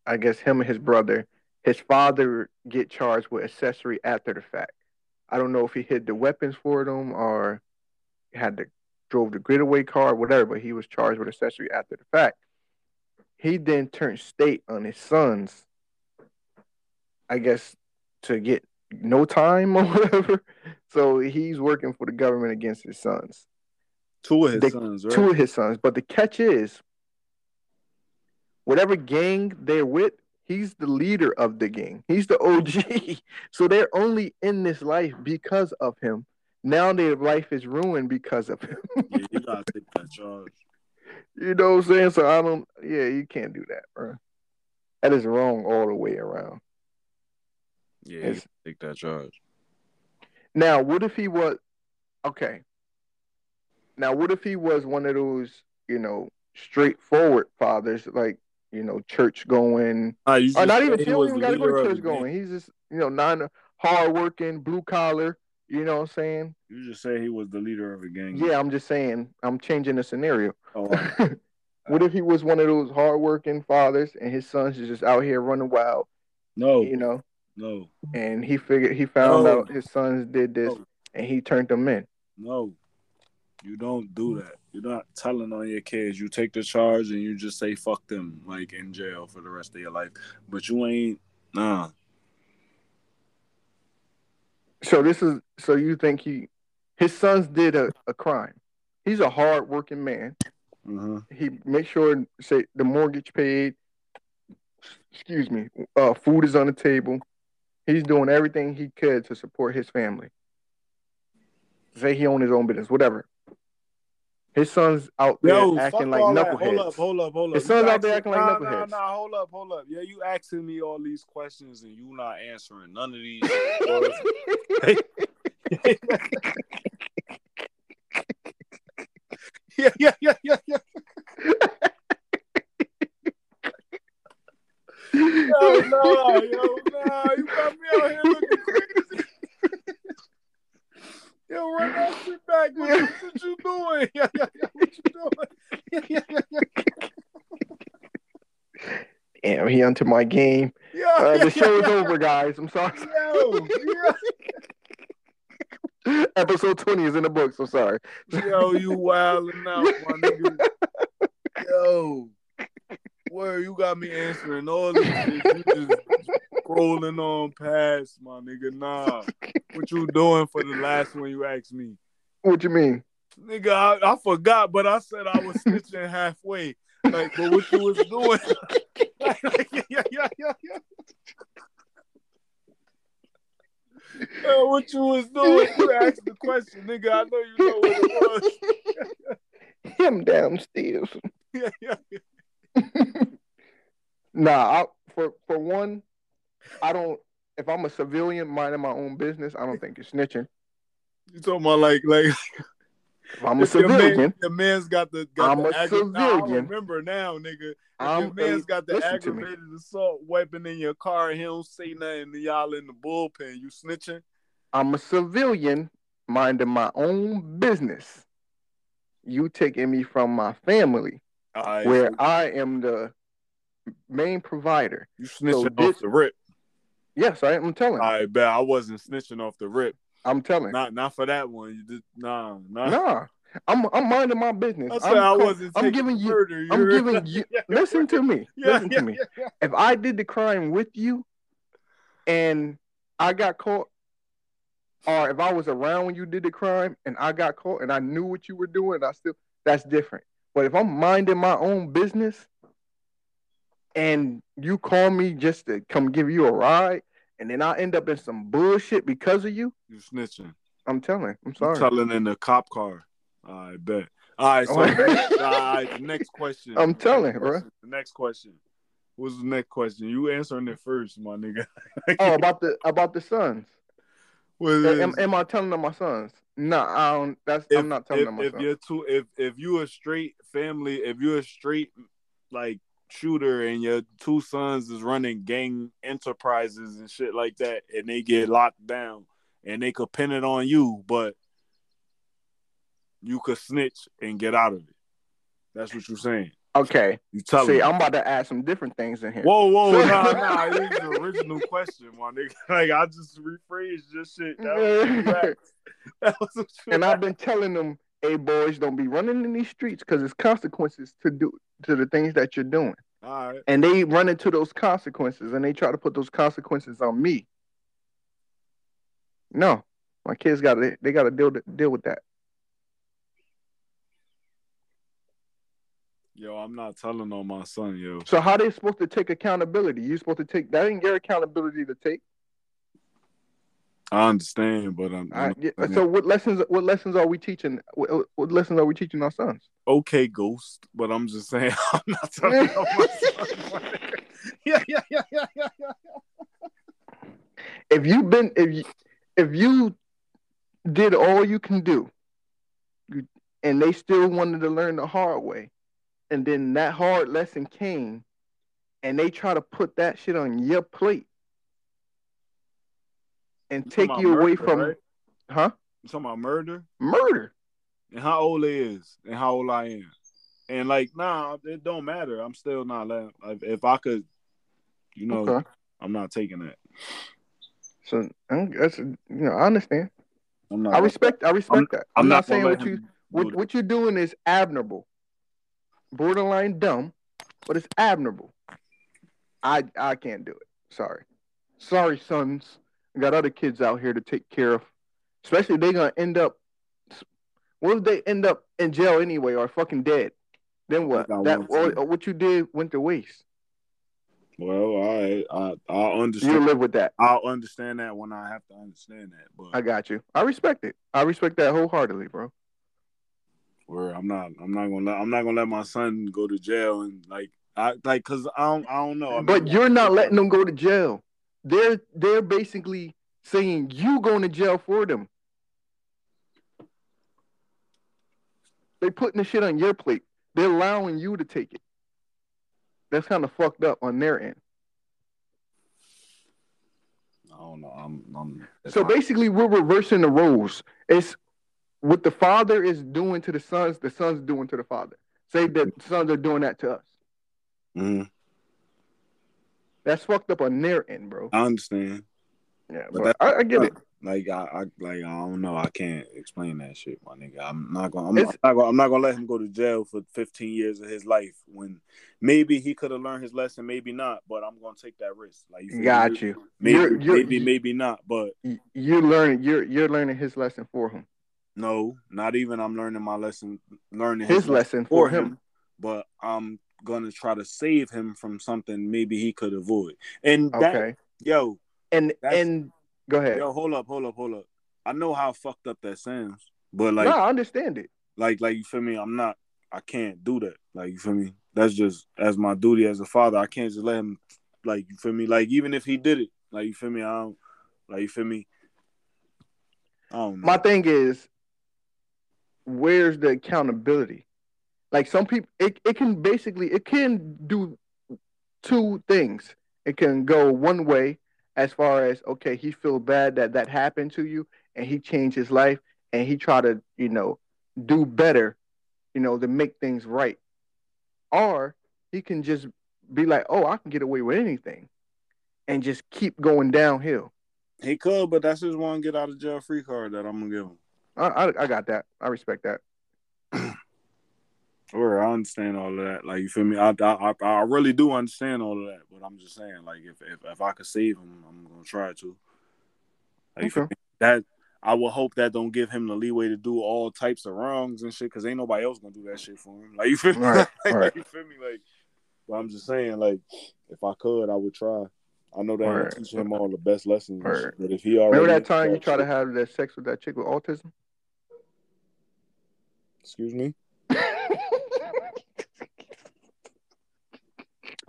[SPEAKER 3] I guess him and his brother. His father get charged with accessory after the fact. I don't know if he hid the weapons for them or had the drove the getaway car, whatever. But he was charged with accessory after the fact. He then turned state on his sons. I guess to get no time or whatever. So he's working for the government against his sons,
[SPEAKER 2] Two of his sons, right?
[SPEAKER 3] two of his sons. But the catch is, whatever gang they're with, he's the leader of the gang. He's the OG. so they're only in this life because of him. Now their life is ruined because of him.
[SPEAKER 2] yeah, you gotta take that charge.
[SPEAKER 3] you know what I'm saying? So I don't. Yeah, you can't do that, bro. That is wrong all the way around.
[SPEAKER 2] Yeah, take that charge.
[SPEAKER 3] Now, what if he was okay? Now, what if he was one of those, you know, straightforward fathers, like you know, church going,
[SPEAKER 2] you
[SPEAKER 3] or not even he don't
[SPEAKER 2] was
[SPEAKER 3] even
[SPEAKER 2] the
[SPEAKER 3] got to go
[SPEAKER 2] leader
[SPEAKER 3] to
[SPEAKER 2] of
[SPEAKER 3] church going. He's just, you know, non hard working, blue collar. You know what I'm saying?
[SPEAKER 2] You just said he was the leader of a gang.
[SPEAKER 3] Yeah, I'm just saying. I'm changing the scenario.
[SPEAKER 2] Oh,
[SPEAKER 3] what if he was one of those hard working fathers and his sons is just out here running wild?
[SPEAKER 2] no,
[SPEAKER 3] You know,
[SPEAKER 2] no,
[SPEAKER 3] and he figured he found
[SPEAKER 2] No.
[SPEAKER 3] out his sons did this,
[SPEAKER 2] No.
[SPEAKER 3] and he turned them in.
[SPEAKER 2] no. You don't do mm. that. You're not telling on your kids. You take the charge and you just say fuck them, like in jail for the rest of your life. But you ain't nah.
[SPEAKER 3] So this is so you think he his sons did a, a crime. He's a hard working man.
[SPEAKER 2] Uh-huh.
[SPEAKER 3] He makes sure say the mortgage paid. Excuse me. Uh, food is on the table. He's doing everything he could to support his family. Say he owned his own business, whatever. His son's out there
[SPEAKER 2] Yo,
[SPEAKER 3] acting like knuckleheads.
[SPEAKER 2] Hold up, hold up, hold up.
[SPEAKER 3] His
[SPEAKER 2] You
[SPEAKER 3] son's out there acting like
[SPEAKER 2] nah,
[SPEAKER 3] knuckleheads.
[SPEAKER 2] Nah, nah, hold up, hold up. Yeah, you asking me all these questions and you not answering none of these. yeah, yeah, yeah, yeah, yeah. Yo, nah, yo, nah, you got me out here looking crazy. Yo, run that shit back. What, what you yeah, yeah, yeah. What you doing? Yeah, yeah, yeah, yeah.
[SPEAKER 3] Damn, he onto my game.
[SPEAKER 2] Yeah,
[SPEAKER 3] Uh,
[SPEAKER 2] yeah,
[SPEAKER 3] the show is
[SPEAKER 2] yeah,
[SPEAKER 3] over, guys. I'm sorry.
[SPEAKER 2] Yo.
[SPEAKER 3] Episode 20 is in the books. I'm sorry.
[SPEAKER 2] Yo, you wilding out, my nigga. Yo, where you got me answering all this shit? You just scrolling on past, my nigga. Nah, what you doing for the last one you asked me?
[SPEAKER 3] What you mean?
[SPEAKER 2] Nigga, I, I forgot, but I said I was snitching halfway. Like, but what you was doing? like, like, yeah, yeah, yeah, yeah. Yo, what you was doing? You asked the question, nigga. I know you know what it was.
[SPEAKER 3] Him downstairs.
[SPEAKER 2] Yeah, yeah, yeah.
[SPEAKER 3] Nah, I, for for one, I don't. If I'm a civilian minding my own business, I don't think it's snitching.
[SPEAKER 2] You talking about like like
[SPEAKER 3] If I'm a
[SPEAKER 2] your man-
[SPEAKER 3] civilian,
[SPEAKER 2] your man's got the got
[SPEAKER 3] I'm
[SPEAKER 2] the
[SPEAKER 3] a
[SPEAKER 2] aggra- Nah, I
[SPEAKER 3] civilian.
[SPEAKER 2] remember now, nigga. If your man's
[SPEAKER 3] a-
[SPEAKER 2] got the
[SPEAKER 3] to
[SPEAKER 2] aggravated assault weapon in your car he don't say nothing and y'all in the bullpen, you snitching?
[SPEAKER 3] I'm a civilian minding my own business. You taking me from my family,
[SPEAKER 2] right,
[SPEAKER 3] where I am the main provider.
[SPEAKER 2] you snitching
[SPEAKER 3] so
[SPEAKER 2] off
[SPEAKER 3] this-
[SPEAKER 2] the rip.
[SPEAKER 3] Yes, I am telling.
[SPEAKER 2] I bet I wasn't snitching off the rip.
[SPEAKER 3] I'm telling.
[SPEAKER 2] Not not for that one. You did nah nah.
[SPEAKER 3] Nah, I'm I'm minding my business.
[SPEAKER 2] I
[SPEAKER 3] I'm,
[SPEAKER 2] I wasn't.
[SPEAKER 3] I'm giving you.
[SPEAKER 2] Murder.
[SPEAKER 3] I'm giving you.
[SPEAKER 2] Yeah,
[SPEAKER 3] Listen to me.
[SPEAKER 2] yeah,
[SPEAKER 3] listen
[SPEAKER 2] yeah,
[SPEAKER 3] to me. If I did the crime with you, and I got caught, or if I was around when you did the crime and I got caught and I knew what you were doing, I still that's different. But if I'm minding my own business, and you call me just to come give you a ride, and then I end up in some bullshit because of you,
[SPEAKER 2] You snitching.
[SPEAKER 3] I'm telling. I'm sorry.
[SPEAKER 2] You
[SPEAKER 3] sorry.
[SPEAKER 2] telling in the cop car. I bet. All right, so
[SPEAKER 3] Oh.
[SPEAKER 2] next, all right, the next question.
[SPEAKER 3] I'm telling,
[SPEAKER 2] Next
[SPEAKER 3] bro.
[SPEAKER 2] The next question. What's the next question? You answering it first, my nigga.
[SPEAKER 3] Oh, about the about the sons. Am, am I telling them my sons? No, I don't. That's
[SPEAKER 2] if,
[SPEAKER 3] I'm not telling
[SPEAKER 2] if,
[SPEAKER 3] them my
[SPEAKER 2] if
[SPEAKER 3] sons.
[SPEAKER 2] you're too, if if you a straight family, if you're a straight like shooter and your two sons is running gang enterprises and shit like that, and they get locked down and they could pin it on you, but you could snitch and get out of it. That's what you're saying.
[SPEAKER 3] Okay.
[SPEAKER 2] You tell
[SPEAKER 3] See,
[SPEAKER 2] them.
[SPEAKER 3] I'm about to add some different things in here.
[SPEAKER 2] Whoa, whoa, nah, nah. This is the original question, my nigga. Like I just rephrased your shit. That was. That was
[SPEAKER 3] and I've been telling them, "Hey, boys, don't be running in these streets because there's consequences to do to the things that you're doing."
[SPEAKER 2] All right.
[SPEAKER 3] And they run into those consequences, and they try to put those consequences on me. No, my kids got to they got to deal deal with that.
[SPEAKER 2] Yo, I'm not telling on my son, yo.
[SPEAKER 3] So how they supposed to take accountability? You supposed to take that ain't your accountability to take.
[SPEAKER 2] I understand, but I'm,
[SPEAKER 3] I,
[SPEAKER 2] I'm
[SPEAKER 3] yeah, so what lessons what lessons are we teaching? What, what lessons are we teaching our sons?
[SPEAKER 2] okay, Ghost. But I'm just saying, I'm not telling on my son. yeah, yeah, yeah, yeah, yeah, yeah.
[SPEAKER 3] If you've been if you if you did all you can do, you, and they still wanted to learn the hard way, and then that hard lesson came, and they try to put that shit on your plate and take you
[SPEAKER 2] about
[SPEAKER 3] away
[SPEAKER 2] murder,
[SPEAKER 3] from,
[SPEAKER 2] right?
[SPEAKER 3] huh?
[SPEAKER 2] You talking about murder
[SPEAKER 3] Murder.
[SPEAKER 2] and how old they is and how old I am, and like, nah, it don't matter. I'm still not letting. Like, if I could, you know,
[SPEAKER 3] Okay.
[SPEAKER 2] I'm not taking that.
[SPEAKER 3] So um, that's you know I understand.
[SPEAKER 2] I'm not.
[SPEAKER 3] I respect. I respect that. I'm, not, saying what you what, what you're doing is admirable, borderline dumb, but it's admirable. I I can't do it. Sorry, sorry, sons. I got other kids out here to take care of. Especially if they gonna end up. What if they end up in jail anyway or fucking dead? Then what? That
[SPEAKER 2] one
[SPEAKER 3] or, or what you did went to waste.
[SPEAKER 2] Well, all right, I I'll
[SPEAKER 3] You
[SPEAKER 2] understand.
[SPEAKER 3] live with that.
[SPEAKER 2] I'll understand that when I have to understand that, but
[SPEAKER 3] I got you. I respect it. I respect that wholeheartedly, bro.
[SPEAKER 2] where I'm not, I'm not gonna, let, I'm not gonna let my son go to jail and like, I like, cause I don't, I don't know. I
[SPEAKER 3] But
[SPEAKER 2] mean,
[SPEAKER 3] you're not letting them go to jail. They're they're basically saying you going to jail for them. They putting the shit on your plate. They're allowing you to take it. That's kind of fucked up on their end.
[SPEAKER 2] I don't know. I'm, I'm.
[SPEAKER 3] So basically, we're reversing the roles. It's what the father is doing to the sons, the sons doing to the father. Say that sons are doing that to us.
[SPEAKER 2] Mm-hmm.
[SPEAKER 3] That's fucked up on their end, bro.
[SPEAKER 2] I understand.
[SPEAKER 3] Yeah,
[SPEAKER 2] But
[SPEAKER 3] but, I, I get it.
[SPEAKER 2] Like I, I, like I don't know. I can't explain that shit, my nigga. I'm not gonna. I'm,
[SPEAKER 3] It's-
[SPEAKER 2] not gonna. I'm not gonna let him go to jail for 15 years of his life when maybe he could have learned his lesson, maybe not. But I'm gonna take that risk. Like you me?
[SPEAKER 3] Got you.
[SPEAKER 2] Maybe,
[SPEAKER 3] You're- you're-
[SPEAKER 2] maybe, maybe not. But
[SPEAKER 3] You- You're learning. You're you're learning his lesson for him.
[SPEAKER 2] no, not even. I'm learning my lesson. Learning
[SPEAKER 3] His lesson for him.
[SPEAKER 2] But I'm gonna try to save him from something maybe he could avoid. And that,
[SPEAKER 3] Okay.
[SPEAKER 2] yo,
[SPEAKER 3] And and go ahead.
[SPEAKER 2] yo, hold up, hold up, hold up. I know how fucked up that sounds, but like.
[SPEAKER 3] no, I understand it.
[SPEAKER 2] like like you feel me i'm not i can't do that like you feel me that's just as my duty as a father i can't just let him like you feel me like even if he did it like you feel me i don't like you feel me i don't know
[SPEAKER 3] My thing is, where's the accountability? Like some people, it, it can basically it can do two things. It can go one way as far as okay, he feel bad that that happened to you, and he changed his life, and he try to you know do better, you know, to make things right. Or he can just be like, oh, I can get away with anything, and just keep going downhill.
[SPEAKER 2] he could but that's his one get out of jail free card that i'm gonna give him
[SPEAKER 3] I, I, I got that. I respect that.
[SPEAKER 2] Or i understand all of that like you feel me I, I i i really do understand all of that but i'm just saying like if if, if i could save him i'm gonna try to like you feel
[SPEAKER 3] Okay.
[SPEAKER 2] that I will hope that don't give him the leeway to do all types of wrongs and shit, cause ain't nobody else gonna do that shit for him. Like you feel me?
[SPEAKER 3] Right,
[SPEAKER 2] like,
[SPEAKER 3] right.
[SPEAKER 2] you feel me? Like, but I'm just saying, like, if I could, I would try. I know that I
[SPEAKER 3] Right.
[SPEAKER 2] teach him all the best lessons,
[SPEAKER 3] Right.
[SPEAKER 2] but if he already
[SPEAKER 3] Remember that time you tried to have that sex with that chick with autism?
[SPEAKER 2] excuse me,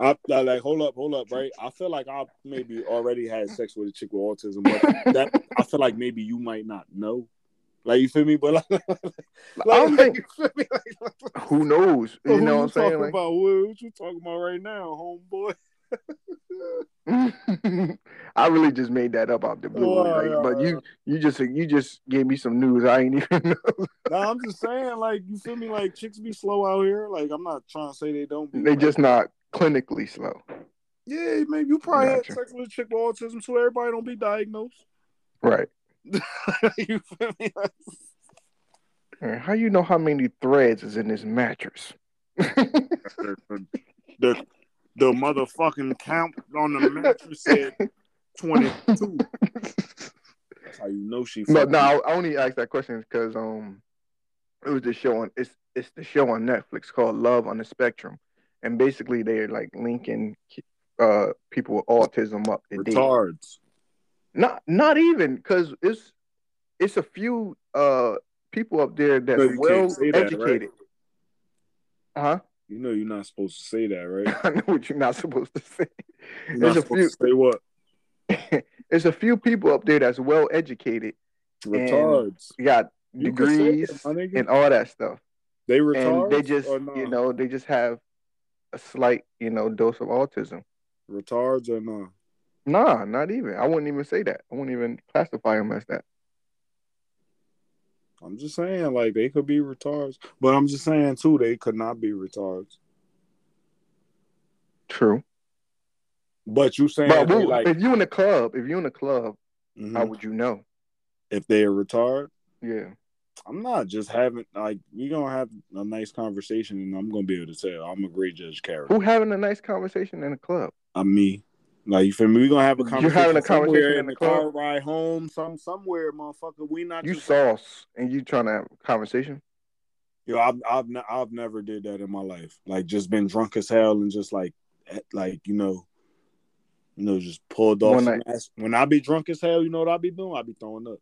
[SPEAKER 2] I, I like hold up, hold up, right? I feel like I maybe already had sex with a chick with autism, but that I feel like maybe you might not know. Like you feel me? But like, like,
[SPEAKER 3] I don't
[SPEAKER 2] like,
[SPEAKER 3] think.
[SPEAKER 2] you feel me? Like,
[SPEAKER 3] Who knows? You know what I'm saying?
[SPEAKER 2] talking
[SPEAKER 3] Like,
[SPEAKER 2] about? What, what you talking about right now, homeboy?
[SPEAKER 3] I really just made that up out the blue.
[SPEAKER 2] Oh,
[SPEAKER 3] like,
[SPEAKER 2] yeah,
[SPEAKER 3] but you, uh, you just, you just gave me some news I ain't even know.
[SPEAKER 2] No, I'm just saying, like, you feel me? Like, chicks be slow out here. Like, I'm not trying to say they don't be.
[SPEAKER 3] They
[SPEAKER 2] like,
[SPEAKER 3] just not clinically slow.
[SPEAKER 2] yeah, maybe you probably
[SPEAKER 3] Gotcha.
[SPEAKER 2] had sex with a chick with autism, so everybody don't be diagnosed.
[SPEAKER 3] Right.
[SPEAKER 2] you feel me?
[SPEAKER 3] How you know how many threads is in this mattress?
[SPEAKER 2] the, the the motherfucking count on the mattress said twenty two. That's how you know she.
[SPEAKER 3] no, no. I I only asked that question because um, it was the show on it's it's the show on Netflix called Love on the Spectrum, and basically they're like linking uh people with autism up to date.
[SPEAKER 2] retards.
[SPEAKER 3] Not not even because it's it's a few uh people up there that's
[SPEAKER 2] No,
[SPEAKER 3] well
[SPEAKER 2] that, right?
[SPEAKER 3] educated. Huh?
[SPEAKER 2] You know you're not supposed to say that, right?
[SPEAKER 3] I know what you're not supposed to say.
[SPEAKER 2] You're
[SPEAKER 3] There's a
[SPEAKER 2] to say what
[SPEAKER 3] There's a few people up there that's well educated,
[SPEAKER 2] retards.
[SPEAKER 3] got
[SPEAKER 2] You
[SPEAKER 3] degrees and all that stuff,
[SPEAKER 2] They retards.
[SPEAKER 3] and they just you know they just have a slight you know dose of autism.
[SPEAKER 2] retards or not?
[SPEAKER 3] Nah, not even. I wouldn't even say that. I wouldn't even classify them as that.
[SPEAKER 2] I'm just saying, like they could be retards, but I'm just saying too, they could not be retards.
[SPEAKER 3] True.
[SPEAKER 2] But you saying
[SPEAKER 3] But
[SPEAKER 2] they,
[SPEAKER 3] who-
[SPEAKER 2] like
[SPEAKER 3] if you in a club, if you in a club,
[SPEAKER 2] mhm,
[SPEAKER 3] how would you know?
[SPEAKER 2] if they're retard,
[SPEAKER 3] Yeah.
[SPEAKER 2] I'm not just having like we gonna have a nice conversation, and I'm gonna be able to tell I'm a great judge character.
[SPEAKER 3] Who having a nice conversation in a club?
[SPEAKER 2] I'm me. Like you feel me? We gonna have a conversation.
[SPEAKER 3] You're having a conversation in the
[SPEAKER 2] the car ride home, some somewhere, motherfucker. We not
[SPEAKER 3] You
[SPEAKER 2] just
[SPEAKER 3] sauce and you trying to have a conversation?
[SPEAKER 2] Yo, I've I've I've never did that in my life. Like just been drunk as hell and just like eh, like you know, you know, just pulled off.
[SPEAKER 3] One
[SPEAKER 2] some
[SPEAKER 3] night.
[SPEAKER 2] ass. When I be drunk as hell, you know what I be doing? I be throwing up.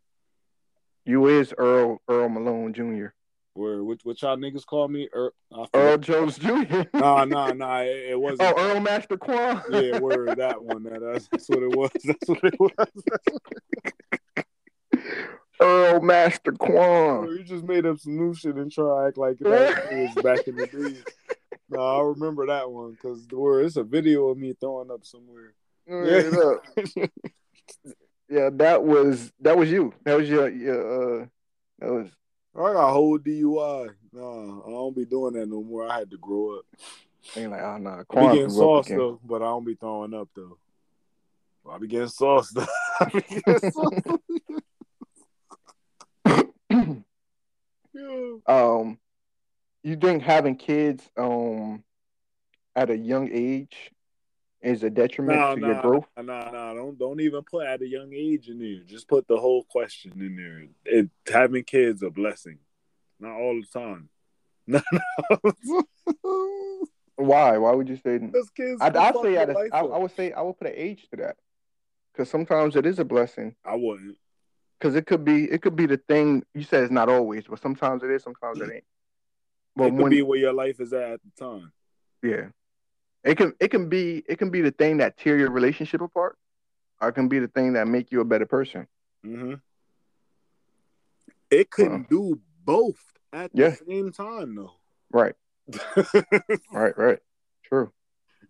[SPEAKER 3] You is Earl Earl Malone Jr.
[SPEAKER 2] Where what, what y'all niggas call me? Forgot.
[SPEAKER 3] Earl Jones Jr.
[SPEAKER 2] Nah, nah, nah. It, it wasn't.
[SPEAKER 3] Oh, Earl Master Quan.
[SPEAKER 2] Yeah, word that one. That, that's, that's what it was. That's what it was.
[SPEAKER 3] Earl Master Quan.
[SPEAKER 2] you just made up some new shit and try to act like that was back in the days. Nah, I remember that one because the word it's a video of me throwing up somewhere.
[SPEAKER 3] Yeah. Yeah, that was that was you. That was your your uh that was
[SPEAKER 2] I got a whole DUI. Nah, I don't be doing that no more. I had to grow up.
[SPEAKER 3] Ain't like, oh, nah.
[SPEAKER 2] I be
[SPEAKER 3] Quan
[SPEAKER 2] getting sauce though, but I don't be throwing up though. I be getting sauce though. Be getting sauce. Yeah.
[SPEAKER 3] um, you think having kids um at a young age is a detriment
[SPEAKER 2] Nah,
[SPEAKER 3] to
[SPEAKER 2] nah,
[SPEAKER 3] your growth?
[SPEAKER 2] No, nah. Don't don't even put at a young age in there. Just put the whole question in there. It, having kids a blessing, not all the time. No, no.
[SPEAKER 3] Why? Why would you say?
[SPEAKER 2] Because kids.
[SPEAKER 3] I'd, I'd say at a,
[SPEAKER 2] life
[SPEAKER 3] I, would say I would put an age to that because sometimes it is a blessing
[SPEAKER 2] I wouldn't.
[SPEAKER 3] because it could be it could be the thing you said it's not always, but sometimes it is, sometimes it ain't. But
[SPEAKER 2] it could
[SPEAKER 3] when
[SPEAKER 2] be where your life is at at the time.
[SPEAKER 3] yeah, it can it can be it can be the thing that tear your relationship apart, or it can be the thing that make you a better person.
[SPEAKER 2] hmm It couldn't do both at the same time, though.
[SPEAKER 3] Right, right, right. True.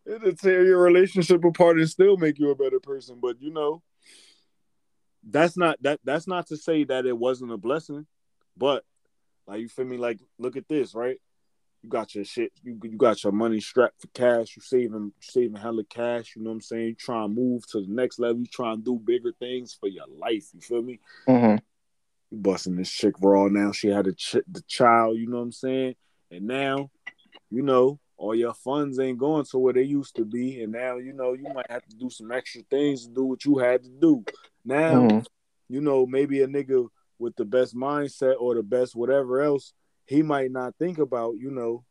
[SPEAKER 2] It'll tear your relationship apart and still make you a better person. But you know, that's not that. That's not to say that it wasn't a blessing, but like you feel me. Like look at this, right? You got your shit. You you got your money strapped for cash. You saving saving hella cash. You know what I'm saying? You try and move to the next level. You try and do bigger things for your life. You feel me?
[SPEAKER 3] hmm
[SPEAKER 2] You busting this chick raw now. She had a ch- the child. You know what I'm saying? And now, you know, all your funds ain't going to where they used to be. And now, you know, you might have to do some extra things to do what you had to do. Now,
[SPEAKER 3] hmm
[SPEAKER 2] you know, maybe a nigga with the best mindset or the best whatever else, he might not think about, you know,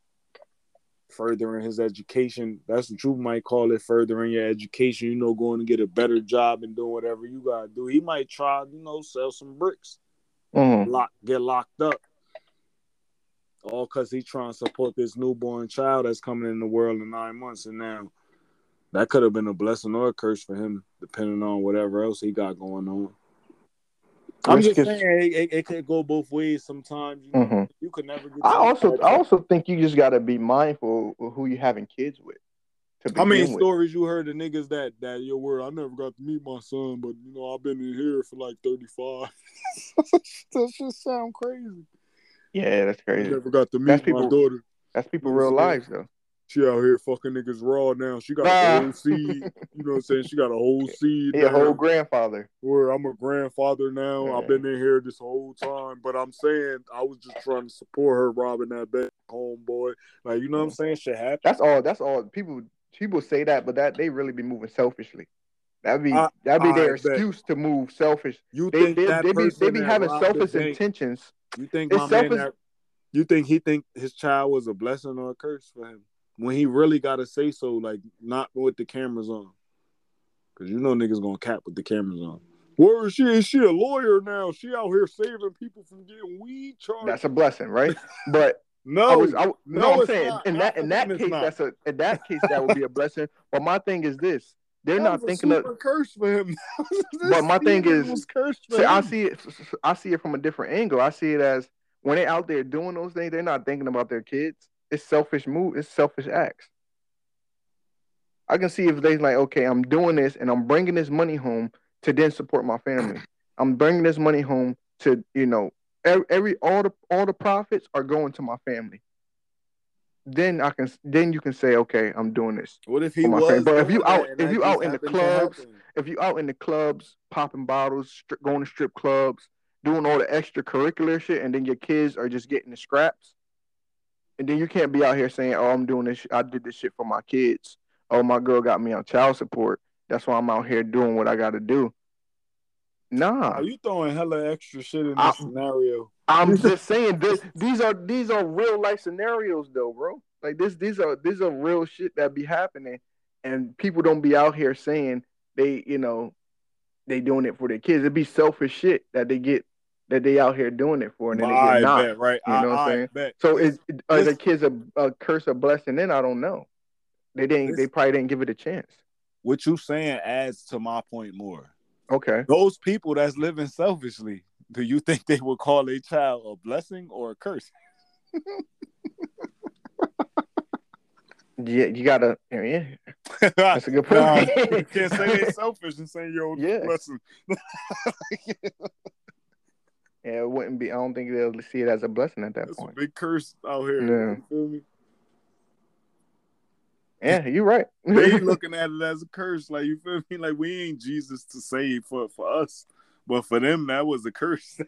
[SPEAKER 2] furthering his education. That's what you might call it, furthering your education, you know, going to get a better job and doing whatever you gotta do. He might try, you know, sell some bricks,
[SPEAKER 3] hmm
[SPEAKER 2] lock get locked up. All because he trying to support this newborn child that's coming in the world in nine months. And now that could have been a blessing or a curse for him, depending on whatever else he got going on. I'm just saying it, it, it could go both ways sometimes. You, know,
[SPEAKER 3] Mhm.
[SPEAKER 2] you could never get.
[SPEAKER 3] I also I also think you just got to be mindful of who you having kids with.
[SPEAKER 2] How many
[SPEAKER 3] with.
[SPEAKER 2] stories you heard of niggas that that your word? I never got to meet my son, but you know I've been in here for like 35. that just sound crazy.
[SPEAKER 3] Yeah, that's
[SPEAKER 2] I
[SPEAKER 3] crazy.
[SPEAKER 2] never got to meet
[SPEAKER 3] That's
[SPEAKER 2] my
[SPEAKER 3] people-
[SPEAKER 2] daughter.
[SPEAKER 3] That's people real lives though.
[SPEAKER 2] She out here fucking niggas raw now. She got
[SPEAKER 3] Nah.
[SPEAKER 2] a whole seed. You know what I'm saying? She got a whole seed.
[SPEAKER 3] He a whole grandfather.
[SPEAKER 2] where I'm a grandfather now. I've been in here this whole time, but I'm saying I was just trying to support her robbing that bank, homeboy. Like you know what I'm saying? Shit happens.
[SPEAKER 3] That's all. That's all. People people say that, but that they really be moving selfishly. That'd be
[SPEAKER 2] I-
[SPEAKER 3] that'd be
[SPEAKER 2] I
[SPEAKER 3] their
[SPEAKER 2] bet.
[SPEAKER 3] excuse to move selfish.
[SPEAKER 2] You
[SPEAKER 3] They
[SPEAKER 2] think
[SPEAKER 3] they,
[SPEAKER 2] that
[SPEAKER 3] they be they be having selfish intentions.
[SPEAKER 2] You think
[SPEAKER 3] it's
[SPEAKER 2] my man that you think he think his child was a blessing or a curse for him when he really got to say so, like not with the cameras on, because you know niggas gonna cap with the cameras on. Where is she? Is she a lawyer now? She out here saving people from getting weed charged.
[SPEAKER 3] That's a blessing, right? But
[SPEAKER 2] no,
[SPEAKER 3] I was I, no,
[SPEAKER 2] no,
[SPEAKER 3] I'm saying
[SPEAKER 2] not.
[SPEAKER 3] in that in that case
[SPEAKER 2] not.
[SPEAKER 3] that's a in that case that would be a blessing. But my thing is this: they're
[SPEAKER 2] That
[SPEAKER 3] not thinking of.
[SPEAKER 2] curse for him.
[SPEAKER 3] But my thing is-
[SPEAKER 2] was cursed for
[SPEAKER 3] See, I see it. I see it from a different angle. I see it as when they're out there doing those things, they're not thinking about their kids. It's selfish move. It's selfish acts. I can see if they like, okay, I'm doing this and I'm bringing this money home to then support my family. I'm bringing this money home to you know every, every all the all the profits are going to my family. Then I can then you can say, okay, I'm doing this.
[SPEAKER 2] What if he was?
[SPEAKER 3] friend. But if you out- if you out in the clubs, if you out in the clubs popping bottles, stri- going to strip clubs, doing all the extracurricular shit, and then your kids are just getting the scraps, and then you can't be out here saying, "Oh, I'm doing this. sh- I did this shit for my kids. Oh, my girl got me on child support. That's why I'm out here doing what I got to do." Nah,
[SPEAKER 2] Are you throwing hella extra shit in this
[SPEAKER 3] I-
[SPEAKER 2] scenario?
[SPEAKER 3] I'm just saying this. These are these are real life scenarios, though, bro. Like this, these are these are real shit that be happening, and people don't be out here saying they, you know, they doing it for their kids. It'd be selfish shit that they get that they out here doing it for, and then they get not.
[SPEAKER 2] bet, right?
[SPEAKER 3] You know
[SPEAKER 2] I,
[SPEAKER 3] what I'm saying?
[SPEAKER 2] bet.
[SPEAKER 3] So
[SPEAKER 2] This-
[SPEAKER 3] is are the kids a, a curse, a blessing? Then I don't know. They didn't.
[SPEAKER 2] This-
[SPEAKER 3] they probably didn't give it a chance.
[SPEAKER 2] what you saying adds to my point more.
[SPEAKER 3] Okay.
[SPEAKER 2] Those people that's living selfishly, do you think they would call a child a blessing or a curse?
[SPEAKER 3] Yeah, you gotta. Yeah, that's a good point.
[SPEAKER 2] Nah, you can't say they're selfish and say yo
[SPEAKER 3] Yeah.
[SPEAKER 2] blessing.
[SPEAKER 3] Yeah, it wouldn't wouldn't be. I don't think they'll see it as a blessing at that
[SPEAKER 2] That's
[SPEAKER 3] point.
[SPEAKER 2] a big curse out here.
[SPEAKER 3] Yeah.
[SPEAKER 2] You feel me?
[SPEAKER 3] Yeah, you're right.
[SPEAKER 2] They looking at it as a curse. Like you feel me? Like we ain't Jesus to save for for us, but for them that was a curse.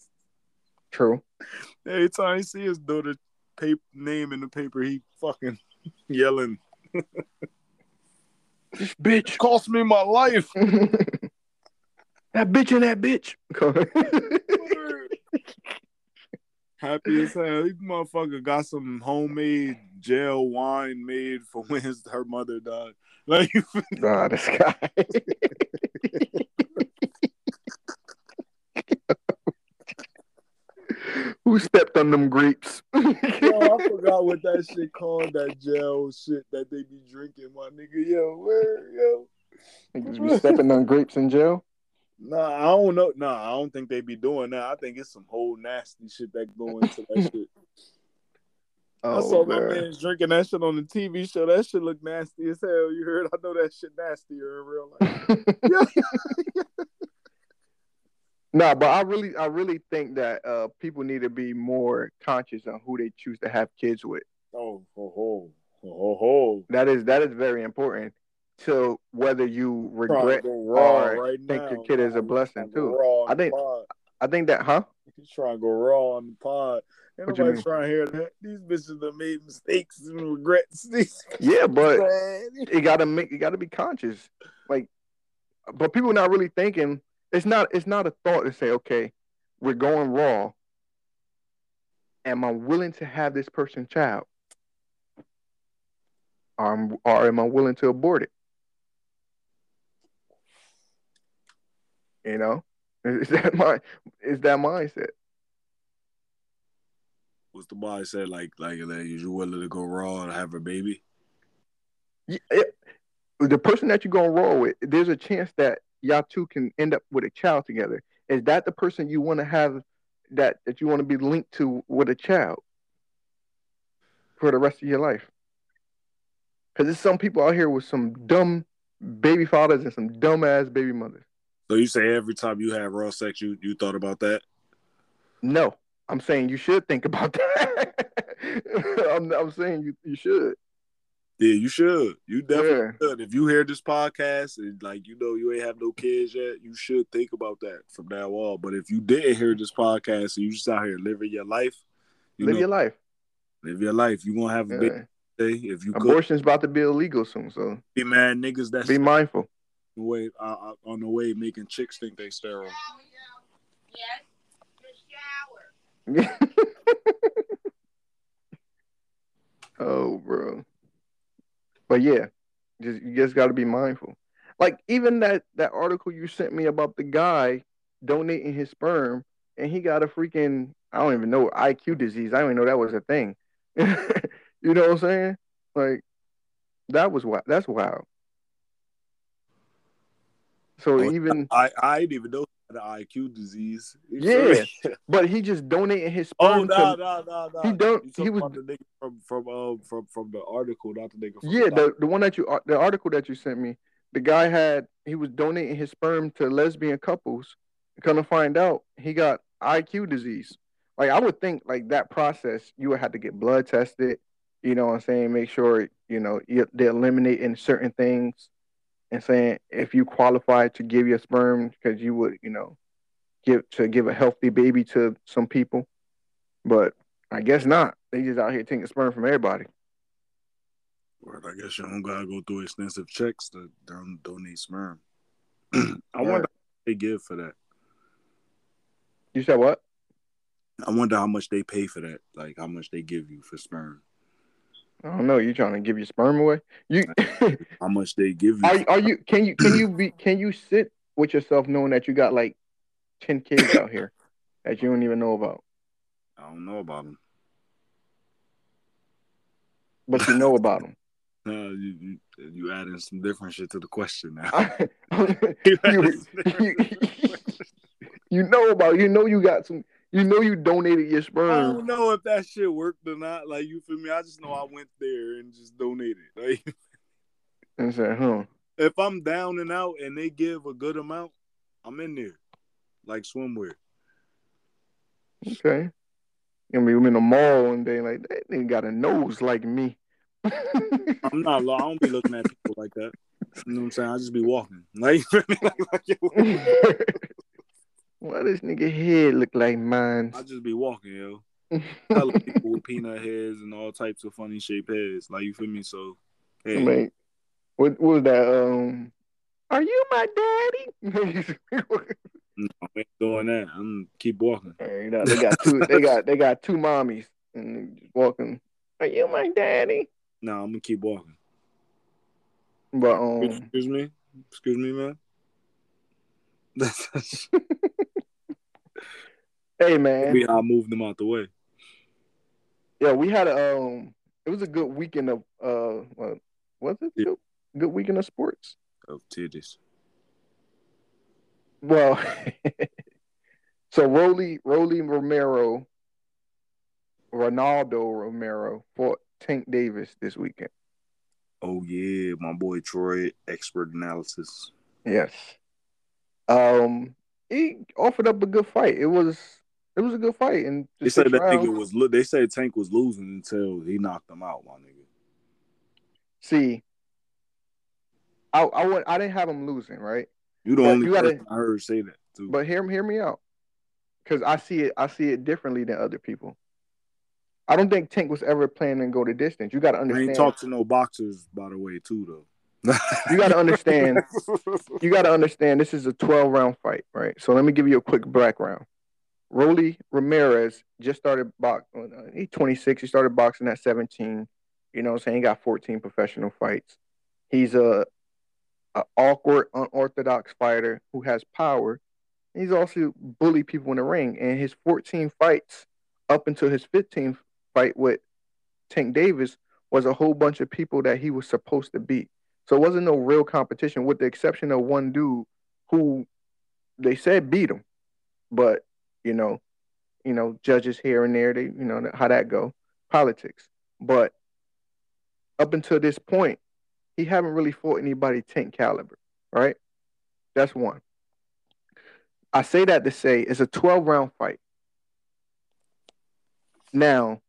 [SPEAKER 3] True.
[SPEAKER 2] Every time he see his daughter paper name in the paper, he fucking yelling,
[SPEAKER 3] bitch.
[SPEAKER 2] "Cost me my life."
[SPEAKER 3] That bitch and that bitch.
[SPEAKER 2] Happy as hell. This motherfucker got some homemade jail wine made for when his, her mother died. Like you feel me?
[SPEAKER 3] nah, this guy. Who stepped on them grapes?
[SPEAKER 2] Yo, I forgot what that shit called. That jail shit that they be drinking, my nigga. Yo, where yo?
[SPEAKER 3] Niggas be stepping on grapes in jail.
[SPEAKER 2] Nah, I don't know. Nah, I don't think they'd be doing that. I think it's some whole nasty shit that go into that shit. I saw my
[SPEAKER 3] man.
[SPEAKER 2] man drinking that shit on the TV show. That shit look nasty as hell. You heard? I know that shit nastier in real life.
[SPEAKER 3] No, but I really, I really think that uh, people need to be more conscious on who they choose to have kids with.
[SPEAKER 2] Oh, ho, ho, ho, ho, ho.
[SPEAKER 3] That is that is very important to whether you regret. or
[SPEAKER 2] right
[SPEAKER 3] think
[SPEAKER 2] now.
[SPEAKER 3] your kid is a blessing,
[SPEAKER 2] he's trying to go
[SPEAKER 3] too. I think- I think that, huh?
[SPEAKER 2] He's trying to go raw on the pod. Ain't nobody trying to hear that. These bitches have made mistakes and regrets. These
[SPEAKER 3] Yeah, but you gotta make, you gotta be conscious. Like, but people are not really thinking. It's not, it's not a thought to say, okay, we're going raw. Am I willing to have this person's child? Or, or am I willing to abort it? You know, is that my is that mindset?
[SPEAKER 2] What's the said? Like, like, like, you willing to go raw and have a baby?
[SPEAKER 3] Yeah, it- the person that you're going raw with, there's a chance that y'all two can end up with a child together. Is that the person you want to have that that you want to be linked to with a child for the rest of your life? Because there's some people out here with some dumb baby fathers and some dumb ass baby mothers.
[SPEAKER 2] So you say every time you have raw sex, you you thought about that?
[SPEAKER 3] No, I'm saying you should think about that. I'm, I'm saying you you should.
[SPEAKER 2] Yeah, you should. You definitely
[SPEAKER 3] Yeah.
[SPEAKER 2] should. If you hear this podcast and like you know you ain't have no kids yet, you should think about that from now on. But if you didn't hear this podcast and you just out here living your life, you
[SPEAKER 3] Live
[SPEAKER 2] know,
[SPEAKER 3] your life.
[SPEAKER 2] live your life. You gonna have a big day if you could
[SPEAKER 3] Abortion's about to be illegal soon, so
[SPEAKER 2] be mad niggas that's
[SPEAKER 3] be mindful.
[SPEAKER 2] The way uh, uh, on the way making chicks think they sterile.
[SPEAKER 4] Yes, the shower.
[SPEAKER 3] oh, bro. But yeah, just you just got to be mindful. Like even that that article you sent me about the guy donating his sperm, and he got a freaking I don't even know IQ disease. I don't even know that was a thing. you know what I'm saying? Like that was wild. That's wild. So
[SPEAKER 2] Oh,
[SPEAKER 3] even
[SPEAKER 2] I I didn't even know he had an IQ disease.
[SPEAKER 3] Yeah. but he just donating his sperm.
[SPEAKER 2] Oh
[SPEAKER 3] sperm
[SPEAKER 2] no
[SPEAKER 3] to
[SPEAKER 2] no no no.
[SPEAKER 3] he don't- he was-
[SPEAKER 2] the nigga from from um from from the article, not the nigga. From
[SPEAKER 3] Yeah,
[SPEAKER 2] the
[SPEAKER 3] the the one that you the article that you sent me, the guy had he was donating his sperm to lesbian couples. Gonna find out he got IQ disease. Like I would think like that process, you would have to get blood tested. You know what I'm saying? Make sure you know you, they're eliminating certain things, and saying if you qualify to give your sperm because you would you know give to give a healthy baby to some people, but I guess not. They just out here taking sperm from everybody.
[SPEAKER 2] Word, I guess you don't gotta go through extensive checks to don- donate sperm. I wonder what they give for that.
[SPEAKER 3] You said what?
[SPEAKER 2] I wonder how much they pay for that. Like how much they give you for sperm.
[SPEAKER 3] I don't know. You trying to give your sperm away? You
[SPEAKER 2] How much they give you.
[SPEAKER 3] are are you can you can you be can you sit with yourself knowing that you got like ten kids out here that you don't even know about,
[SPEAKER 2] I don't know about them.
[SPEAKER 3] but you know about them.
[SPEAKER 2] Uh, you, you you adding some different shit to the question now.
[SPEAKER 3] you,
[SPEAKER 2] You adding some different
[SPEAKER 3] you,
[SPEAKER 2] shit to the question.
[SPEAKER 3] you know about you know you got some you know you donated your sperm.
[SPEAKER 2] I don't know if that shit worked or not. Like you feel me? I just know I went there and just donated. Like
[SPEAKER 3] And said, huh?
[SPEAKER 2] if I'm down and out and they give a good amount, I'm in there. Like swimwear.
[SPEAKER 3] Okay. You know, I'm in the mall one day, like that nigga got a nose like me.
[SPEAKER 2] I'm not. I don't be looking at people like that. You know what I'm saying? I just be walking. Like, like, yo,
[SPEAKER 3] Why this nigga head look like mine?
[SPEAKER 2] I just be walking, yo. I Hella people with peanut heads and all types of funny shaped heads. Like you feel me? So hey,
[SPEAKER 3] Like, what, what was that? Um, are you my daddy?
[SPEAKER 2] no, I ain't doing that. I'm keep walking.
[SPEAKER 3] Hey, you know, they got two. They got they got two mommies and just walking. Are you my daddy?
[SPEAKER 2] No, I'm gonna keep walking.
[SPEAKER 3] But um,
[SPEAKER 2] Excuse me, excuse me, man. That's
[SPEAKER 3] hey man,
[SPEAKER 2] we all moved them out the way.
[SPEAKER 3] yeah, we had a um, it was a good weekend of uh, what was it?
[SPEAKER 2] Yeah.
[SPEAKER 3] Good, weekend of sports.
[SPEAKER 2] Of titties.
[SPEAKER 3] Well, so Rolly Rolly Romero, Ronaldo Romero fought Tank Davis this weekend.
[SPEAKER 2] Oh yeah, my boy Troy, expert analysis.
[SPEAKER 3] Yes. Um, he offered up a good fight. It was it was a good fight, and the
[SPEAKER 2] They said that nigga was. lo- They said Tank was losing until he knocked him out, my nigga.
[SPEAKER 3] See, I I went, I didn't have him losing, right?
[SPEAKER 2] You the
[SPEAKER 3] But
[SPEAKER 2] only
[SPEAKER 3] you gotta-
[SPEAKER 2] person I heard say that too.
[SPEAKER 3] But hear hear me out, because I see it I see it differently than other people. I don't think Tank was ever planning to go the distance. You got to
[SPEAKER 2] I
[SPEAKER 3] understand.
[SPEAKER 2] ain't talked to no boxers, by the way, too though.
[SPEAKER 3] You got to understand. you got to understand. This is a twelve round fight, right? So let me give you a quick background. Rolly Ramirez just started box. He's 26. He started boxing at 17. You know what I'm saying? He got 14 professional fights. He's a, a awkward, unorthodox fighter who has power. He's also bully people in the ring. And his 14 fights up until his 15th fight with Tank Davis was a whole bunch of people that he was supposed to beat. So it wasn't no real competition, with the exception of one dude who they said beat him, but you know, you know, judges here and there, they you know how that go, politics. But up until this point, he haven't really fought anybody tank caliber, right? That's one. I say that to say it's a 12 round fight. Now,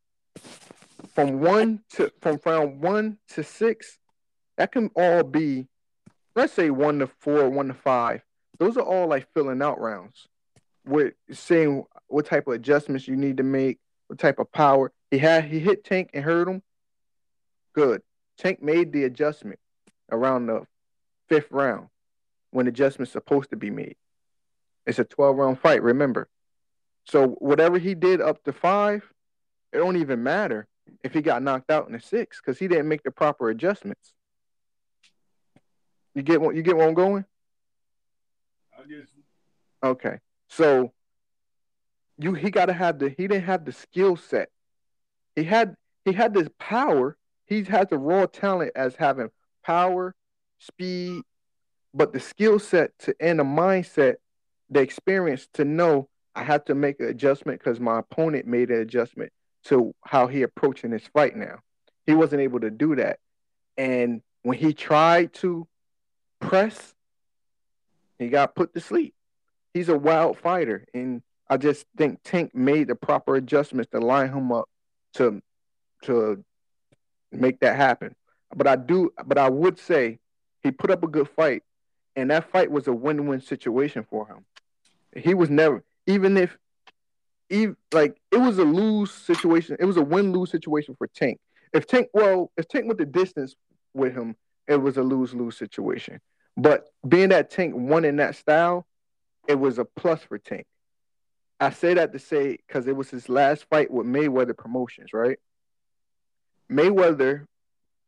[SPEAKER 3] from one to from round one to six, that can all be, let's say one to four, one to five. Those are all like filling out rounds with seeing what type of adjustments you need to make, what type of power. He had he hit Tank and hurt him. Good. Tank made the adjustment around the fifth round when adjustment's supposed to be made. It's a 12 round fight, remember. So whatever he did up to five, it don't even matter if he got knocked out in the six because he didn't make the proper adjustments. You get what you get where I'm going?
[SPEAKER 2] I guess
[SPEAKER 3] Okay. So you he gotta have the he didn't have the skill set. He had he had this power. He had the raw talent as having power, speed, but the skill set to and the mindset, the experience to know I have to make an adjustment because my opponent made an adjustment to how he approaching this fight now. He wasn't able to do that. And when he tried to press, he got put to sleep. He's a wild fighter. And I just think Tank made the proper adjustments to line him up to to make that happen. But I do but I would say he put up a good fight and that fight was a win-win situation for him. He was never even if even like it was a lose situation, it was a win-lose situation for Tank. If Tank well, if Tank went the distance with him, it was a lose-lose situation. But being that Tank won in that style, it was a plus for Tank. I say that to say because it was his last fight with Mayweather Promotions, right? Mayweather,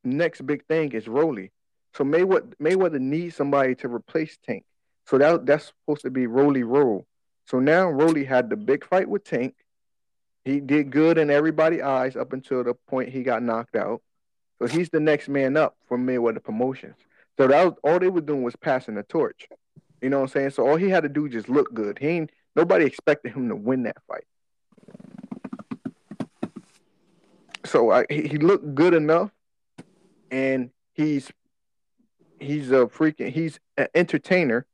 [SPEAKER 3] next big thing is Rolly. So Mayweather, Mayweather needs somebody to replace Tank. So that that's supposed to be Rolly role. So now Rolly had the big fight with Tank. He did good in everybody's eyes up until the point he got knocked out. So he's the next man up for Mayweather Promotions. So that was all they were doing was passing the torch. You know what I'm saying? So all he had to do just look good. He ain't nobody expected him to win that fight. So I, he, looked good enough, and he's he's a freaking he's an entertainer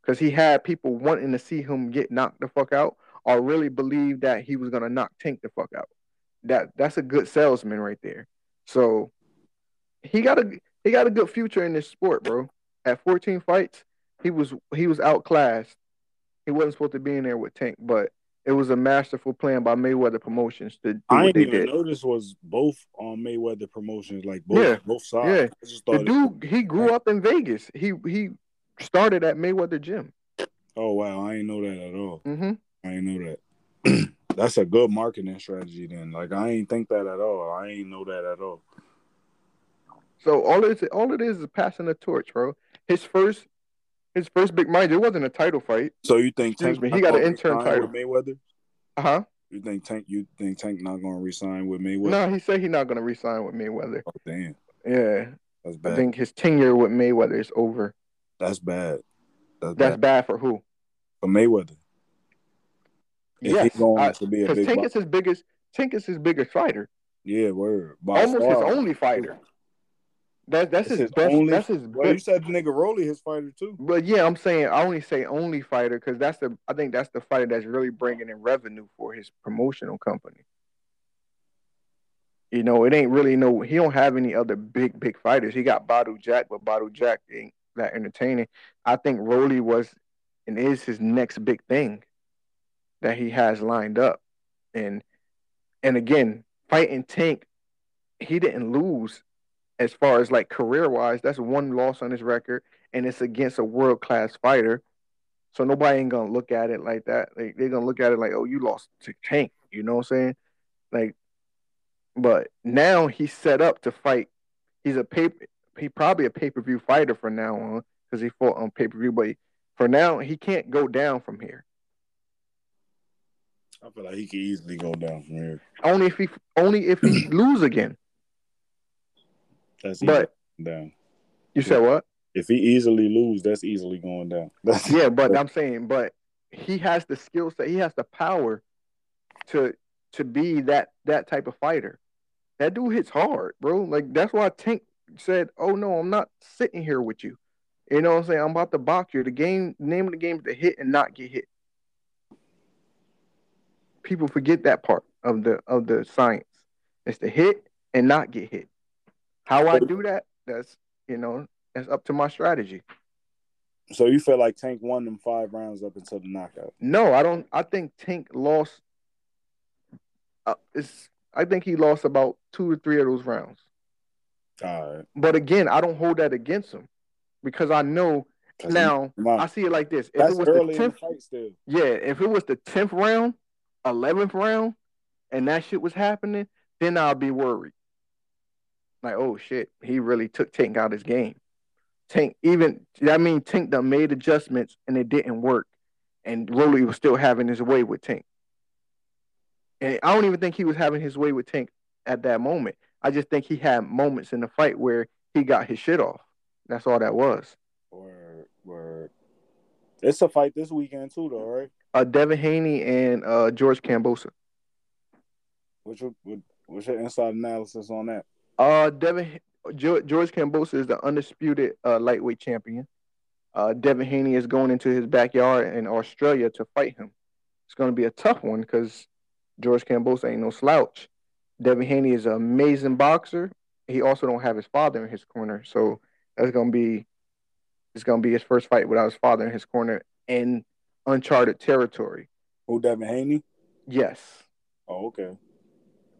[SPEAKER 3] because he had people wanting to see him get knocked the fuck out. or really believe that he was gonna knock Tank the fuck out. That that's a good salesman right there. So he got a he got a good future in this sport, bro. At 14 fights, he was he was outclassed. He wasn't supposed to be in there with Tank, but it was a masterful plan by Mayweather Promotions to do
[SPEAKER 2] I
[SPEAKER 3] what
[SPEAKER 2] didn't
[SPEAKER 3] they
[SPEAKER 2] even
[SPEAKER 3] did.
[SPEAKER 2] know this was both on Mayweather promotions, like both
[SPEAKER 3] Yeah.
[SPEAKER 2] both sides.
[SPEAKER 3] Yeah. The dude, he grew up in Vegas. He he started at Mayweather Gym.
[SPEAKER 2] oh wow, I didn't know that at all.
[SPEAKER 3] Mm-hmm.
[SPEAKER 2] I didn't know that. That's a good marketing strategy. Then, like, I ain't think that at all. I ain't know that at all.
[SPEAKER 3] So all it is, all it is is passing the torch, bro. His first, his first big mind. It wasn't a title fight.
[SPEAKER 2] So you think
[SPEAKER 3] Excuse
[SPEAKER 2] Tank?
[SPEAKER 3] me, he got an
[SPEAKER 2] interim
[SPEAKER 3] title.
[SPEAKER 2] with Mayweather?
[SPEAKER 3] Uh huh.
[SPEAKER 2] You think Tank? You think Tank not gonna resign with Mayweather?
[SPEAKER 3] No, he said he's not gonna resign with Mayweather.
[SPEAKER 2] Oh, damn,
[SPEAKER 3] Yeah,
[SPEAKER 2] that's bad.
[SPEAKER 3] I think his tenure with Mayweather is over.
[SPEAKER 2] that's bad. That's,
[SPEAKER 3] That's
[SPEAKER 2] bad
[SPEAKER 3] bad for who?
[SPEAKER 2] for Mayweather. If
[SPEAKER 3] yes,
[SPEAKER 2] he's going
[SPEAKER 3] I-
[SPEAKER 2] to be a
[SPEAKER 3] because Tank
[SPEAKER 2] bo-
[SPEAKER 3] is his biggest. Tank is his biggest fighter.
[SPEAKER 2] yeah, word. By
[SPEAKER 3] Almost his only fighter. That that's
[SPEAKER 2] It's
[SPEAKER 3] his,
[SPEAKER 2] his
[SPEAKER 3] best.
[SPEAKER 2] only-
[SPEAKER 3] that's his
[SPEAKER 2] Well, you
[SPEAKER 3] best.
[SPEAKER 2] said nigga Rolly his fighter too.
[SPEAKER 3] But yeah, I'm saying I only say only fighter because that's the. I think that's the fighter that's really bringing in revenue for his promotional company. You know, it ain't really no. He don't have any other big big fighters. He got Badou Jack, but Badou Jack ain't that entertaining. I think Rolly was and is his next big thing that he has lined up, and and again, fighting Tank, he didn't lose as far as like career wise. That's one loss on his record, and it's against a world class fighter. So nobody ain't gonna look at it like that. Like they're gonna look at it like, oh, you lost to Tank. You know what I'm saying? Like, but now he's set up to fight. He's a paper. He probably a pay per view fighter from now on because he fought on pay per view. But for now, he can't go down from here.
[SPEAKER 2] I feel like he could easily go down from here.
[SPEAKER 3] Only if he only if he lose again.
[SPEAKER 2] That's
[SPEAKER 3] But
[SPEAKER 2] down.
[SPEAKER 3] you said what?
[SPEAKER 2] If he easily lose, that's easily going down. That's
[SPEAKER 3] Yeah, but I'm saying, but he has the skill set. He has the power to to be that that type of fighter. That dude hits hard, bro. Like that's why Tank said, "Oh no, I'm not sitting here with you." You know what I'm saying? I'm about to box you. The game name of the game is to hit and not get hit. People forget that part of the of the science. It's to hit and not get hit. How I do that, that's you know, that's up to my strategy.
[SPEAKER 2] so you feel like Tank won them five rounds up until the knockout.
[SPEAKER 3] No, I don't. I think Tank lost. Uh, it's. I think he lost about two or three of those rounds.
[SPEAKER 2] All right.
[SPEAKER 3] But again, I don't hold that against him because I know now.
[SPEAKER 2] he-
[SPEAKER 3] I see it like this: if
[SPEAKER 2] that's
[SPEAKER 3] it was
[SPEAKER 2] early
[SPEAKER 3] the
[SPEAKER 2] in the fight still.
[SPEAKER 3] yeah, if it was the tenth round, eleventh round, and that shit was happening, then I'll be worried. Like, oh shit, he really took Tank out of his game. Tank even that mean Tank done made adjustments and it didn't work, and Rolly was still having his way with Tank. And I don't even think he was having his way with Tank at that moment. I just think he had moments in the fight where he got his shit off. That's all that was.
[SPEAKER 2] Word, word. It's a fight this weekend too, though, right?
[SPEAKER 3] Uh, Devin Haney and uh, George Cambosa.
[SPEAKER 2] What's your what's your inside analysis on that?
[SPEAKER 3] Uh, Devin George, Cambosa is the undisputed uh, lightweight champion. Uh, Devin Haney is going into his backyard in Australia to fight him. It's going to be a tough one because George Cambosa ain't no slouch. Devin Haney is an amazing boxer. He also don't have his father in his corner, so that's going to be it's going to be his first fight without his father in his corner in uncharted territory.
[SPEAKER 2] Who Devin Haney?
[SPEAKER 3] Yes,
[SPEAKER 2] Oh, okay.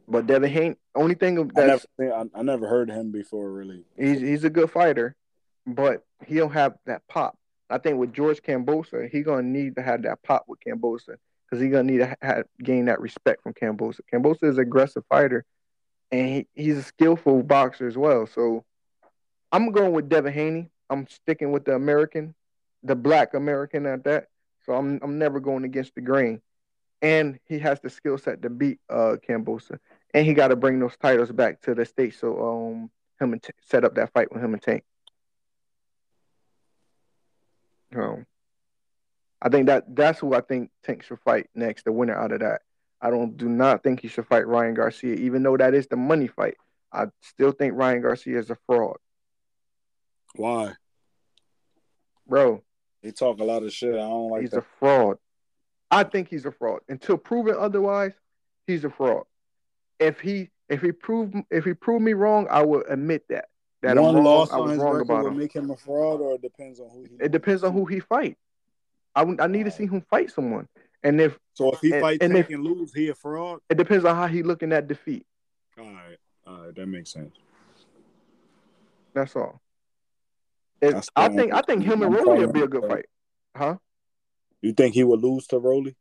[SPEAKER 3] But Devin Haney, only thing
[SPEAKER 2] I never I, I never heard him before, really.
[SPEAKER 3] He's he's a good fighter, but he don't have that pop. I think with George Cambosa, he gonna need to have that pop with Cambosa because he gonna need to ha- gain that respect from Cambosa. Cambosa is an aggressive fighter, and he, he's a skillful boxer as well. So I'm going with Devin Haney. I'm sticking with the American, the Black American at that. So I'm I'm never going against the grain, and he has the skill set to beat uh Cambosa, and he got to bring those titles back to the states. So um him and T- set up that fight with him and Tank. Um, I think that that's who I think Tank should fight next, the winner out of that. I don't do not think he should fight Ryan Garcia, even though that is the money fight. I still think Ryan Garcia is a fraud,
[SPEAKER 2] Why?
[SPEAKER 3] bro.
[SPEAKER 2] He talk a lot of shit. I don't like
[SPEAKER 3] he's
[SPEAKER 2] that.
[SPEAKER 3] a fraud. I think he's a fraud. Until proven otherwise, he's a fraud. If he if he prove if he proved me wrong, I will admit that. That
[SPEAKER 2] One
[SPEAKER 3] I'm wrong.
[SPEAKER 2] loss
[SPEAKER 3] I
[SPEAKER 2] on his
[SPEAKER 3] wrong
[SPEAKER 2] record
[SPEAKER 3] about
[SPEAKER 2] would
[SPEAKER 3] him.
[SPEAKER 2] make him a fraud, or it depends on who he.
[SPEAKER 3] It depends on who he fight. I, I need to see him fight someone. And if
[SPEAKER 2] So if he
[SPEAKER 3] and-
[SPEAKER 2] fight
[SPEAKER 3] and if-
[SPEAKER 2] and lose, he a fraud.
[SPEAKER 3] it depends on how he looking at defeat.
[SPEAKER 2] All right, all right, that makes sense.
[SPEAKER 3] That's all.
[SPEAKER 2] That's
[SPEAKER 3] I think I think him and
[SPEAKER 2] I'm
[SPEAKER 3] Rolly would be a good fight. Huh?
[SPEAKER 2] You think he would lose to Rolly?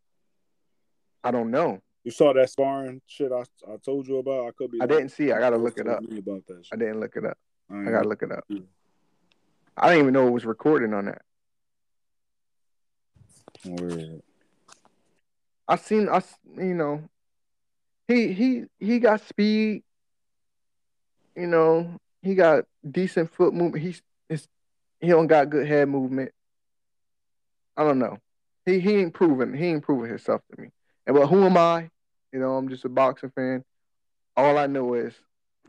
[SPEAKER 3] I don't know.
[SPEAKER 2] You saw that sparring shit I, I told you about. I could be.
[SPEAKER 3] I didn't see. it. I gotta look it up.
[SPEAKER 2] About that.
[SPEAKER 3] I didn't look it up.
[SPEAKER 2] I,
[SPEAKER 3] I gotta look it up.
[SPEAKER 2] Yeah.
[SPEAKER 3] I didn't even know it was recording on that.
[SPEAKER 2] Word.
[SPEAKER 3] I seen I you know he he he got speed. You know, he got decent foot movement. He's his, he don't got good head movement. I don't know. He he ain't proven he ain't proven himself to me. And but who am I? You know, I'm just a boxing fan. All I know is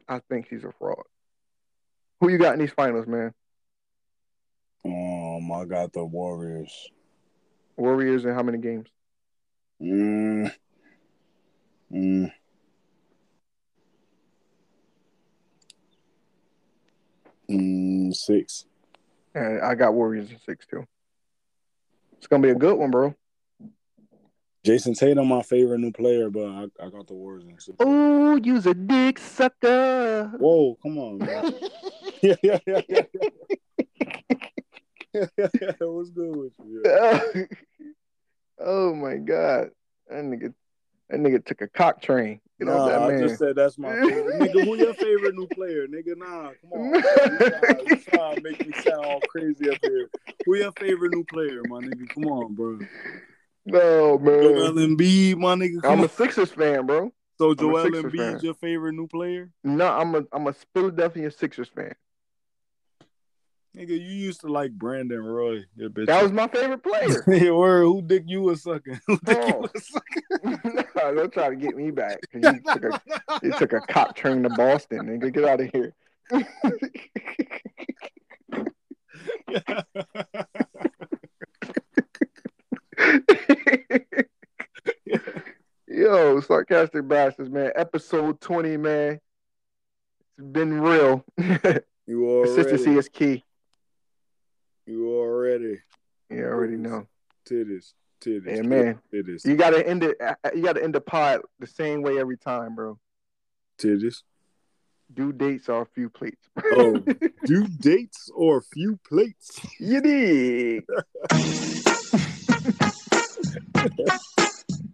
[SPEAKER 3] I think he's a fraud. Who you got in these finals, man?
[SPEAKER 2] Um, I got the Warriors.
[SPEAKER 3] Warriors in how many games?
[SPEAKER 2] Mm. Mm. Mm, six.
[SPEAKER 3] And I got Warriors in six too. It's gonna be a good one, bro.
[SPEAKER 2] Jayson Tatum, my favorite new player, but I, I got the Warriors.
[SPEAKER 3] Oh, you's a dick sucker.
[SPEAKER 2] Whoa, come on, man. yeah, yeah, yeah, yeah. What's good with you? Yeah.
[SPEAKER 3] oh my god. That nigga that nigga took a cock train. Get
[SPEAKER 2] Nah,
[SPEAKER 3] off that
[SPEAKER 2] I
[SPEAKER 3] man.
[SPEAKER 2] just said that's my favorite. nigga, who your favorite new player? Nigga, nah, come on. man. You You to make me sound all crazy up here. Who your favorite new player, my nigga? Come on, bro.
[SPEAKER 3] No man, Joel.
[SPEAKER 2] Embiid, my nigga.
[SPEAKER 3] I'm a. Sixers fan, bro.
[SPEAKER 2] So Joel
[SPEAKER 3] Sixers
[SPEAKER 2] Embiid,
[SPEAKER 3] fan.
[SPEAKER 2] your favorite new player?
[SPEAKER 3] No, I'm a I'm a Philadelphia Sixers fan.
[SPEAKER 2] Nigga, you used to like Brandon Roy.
[SPEAKER 3] That was my favorite player.
[SPEAKER 2] Hey, word, who dick you was sucking? Who dick you
[SPEAKER 3] Oh.
[SPEAKER 2] was sucking?
[SPEAKER 3] no, don't try to get me back. You took a you took a cock train to Boston, nigga. Get out of here. Yo, sarcastic bastards, man. Episode 20, man. It's been real.
[SPEAKER 2] you already.
[SPEAKER 3] Consistency is key.
[SPEAKER 2] You already.
[SPEAKER 3] You already know.
[SPEAKER 2] Titties. Titties.
[SPEAKER 3] Yeah, man.
[SPEAKER 2] Titties.
[SPEAKER 3] You gotta end it. uh, You gotta end the pod the same way every time, bro.
[SPEAKER 2] Titties.
[SPEAKER 3] Due dates are a few plates.
[SPEAKER 2] Oh, due dates or few plates.
[SPEAKER 3] you dig?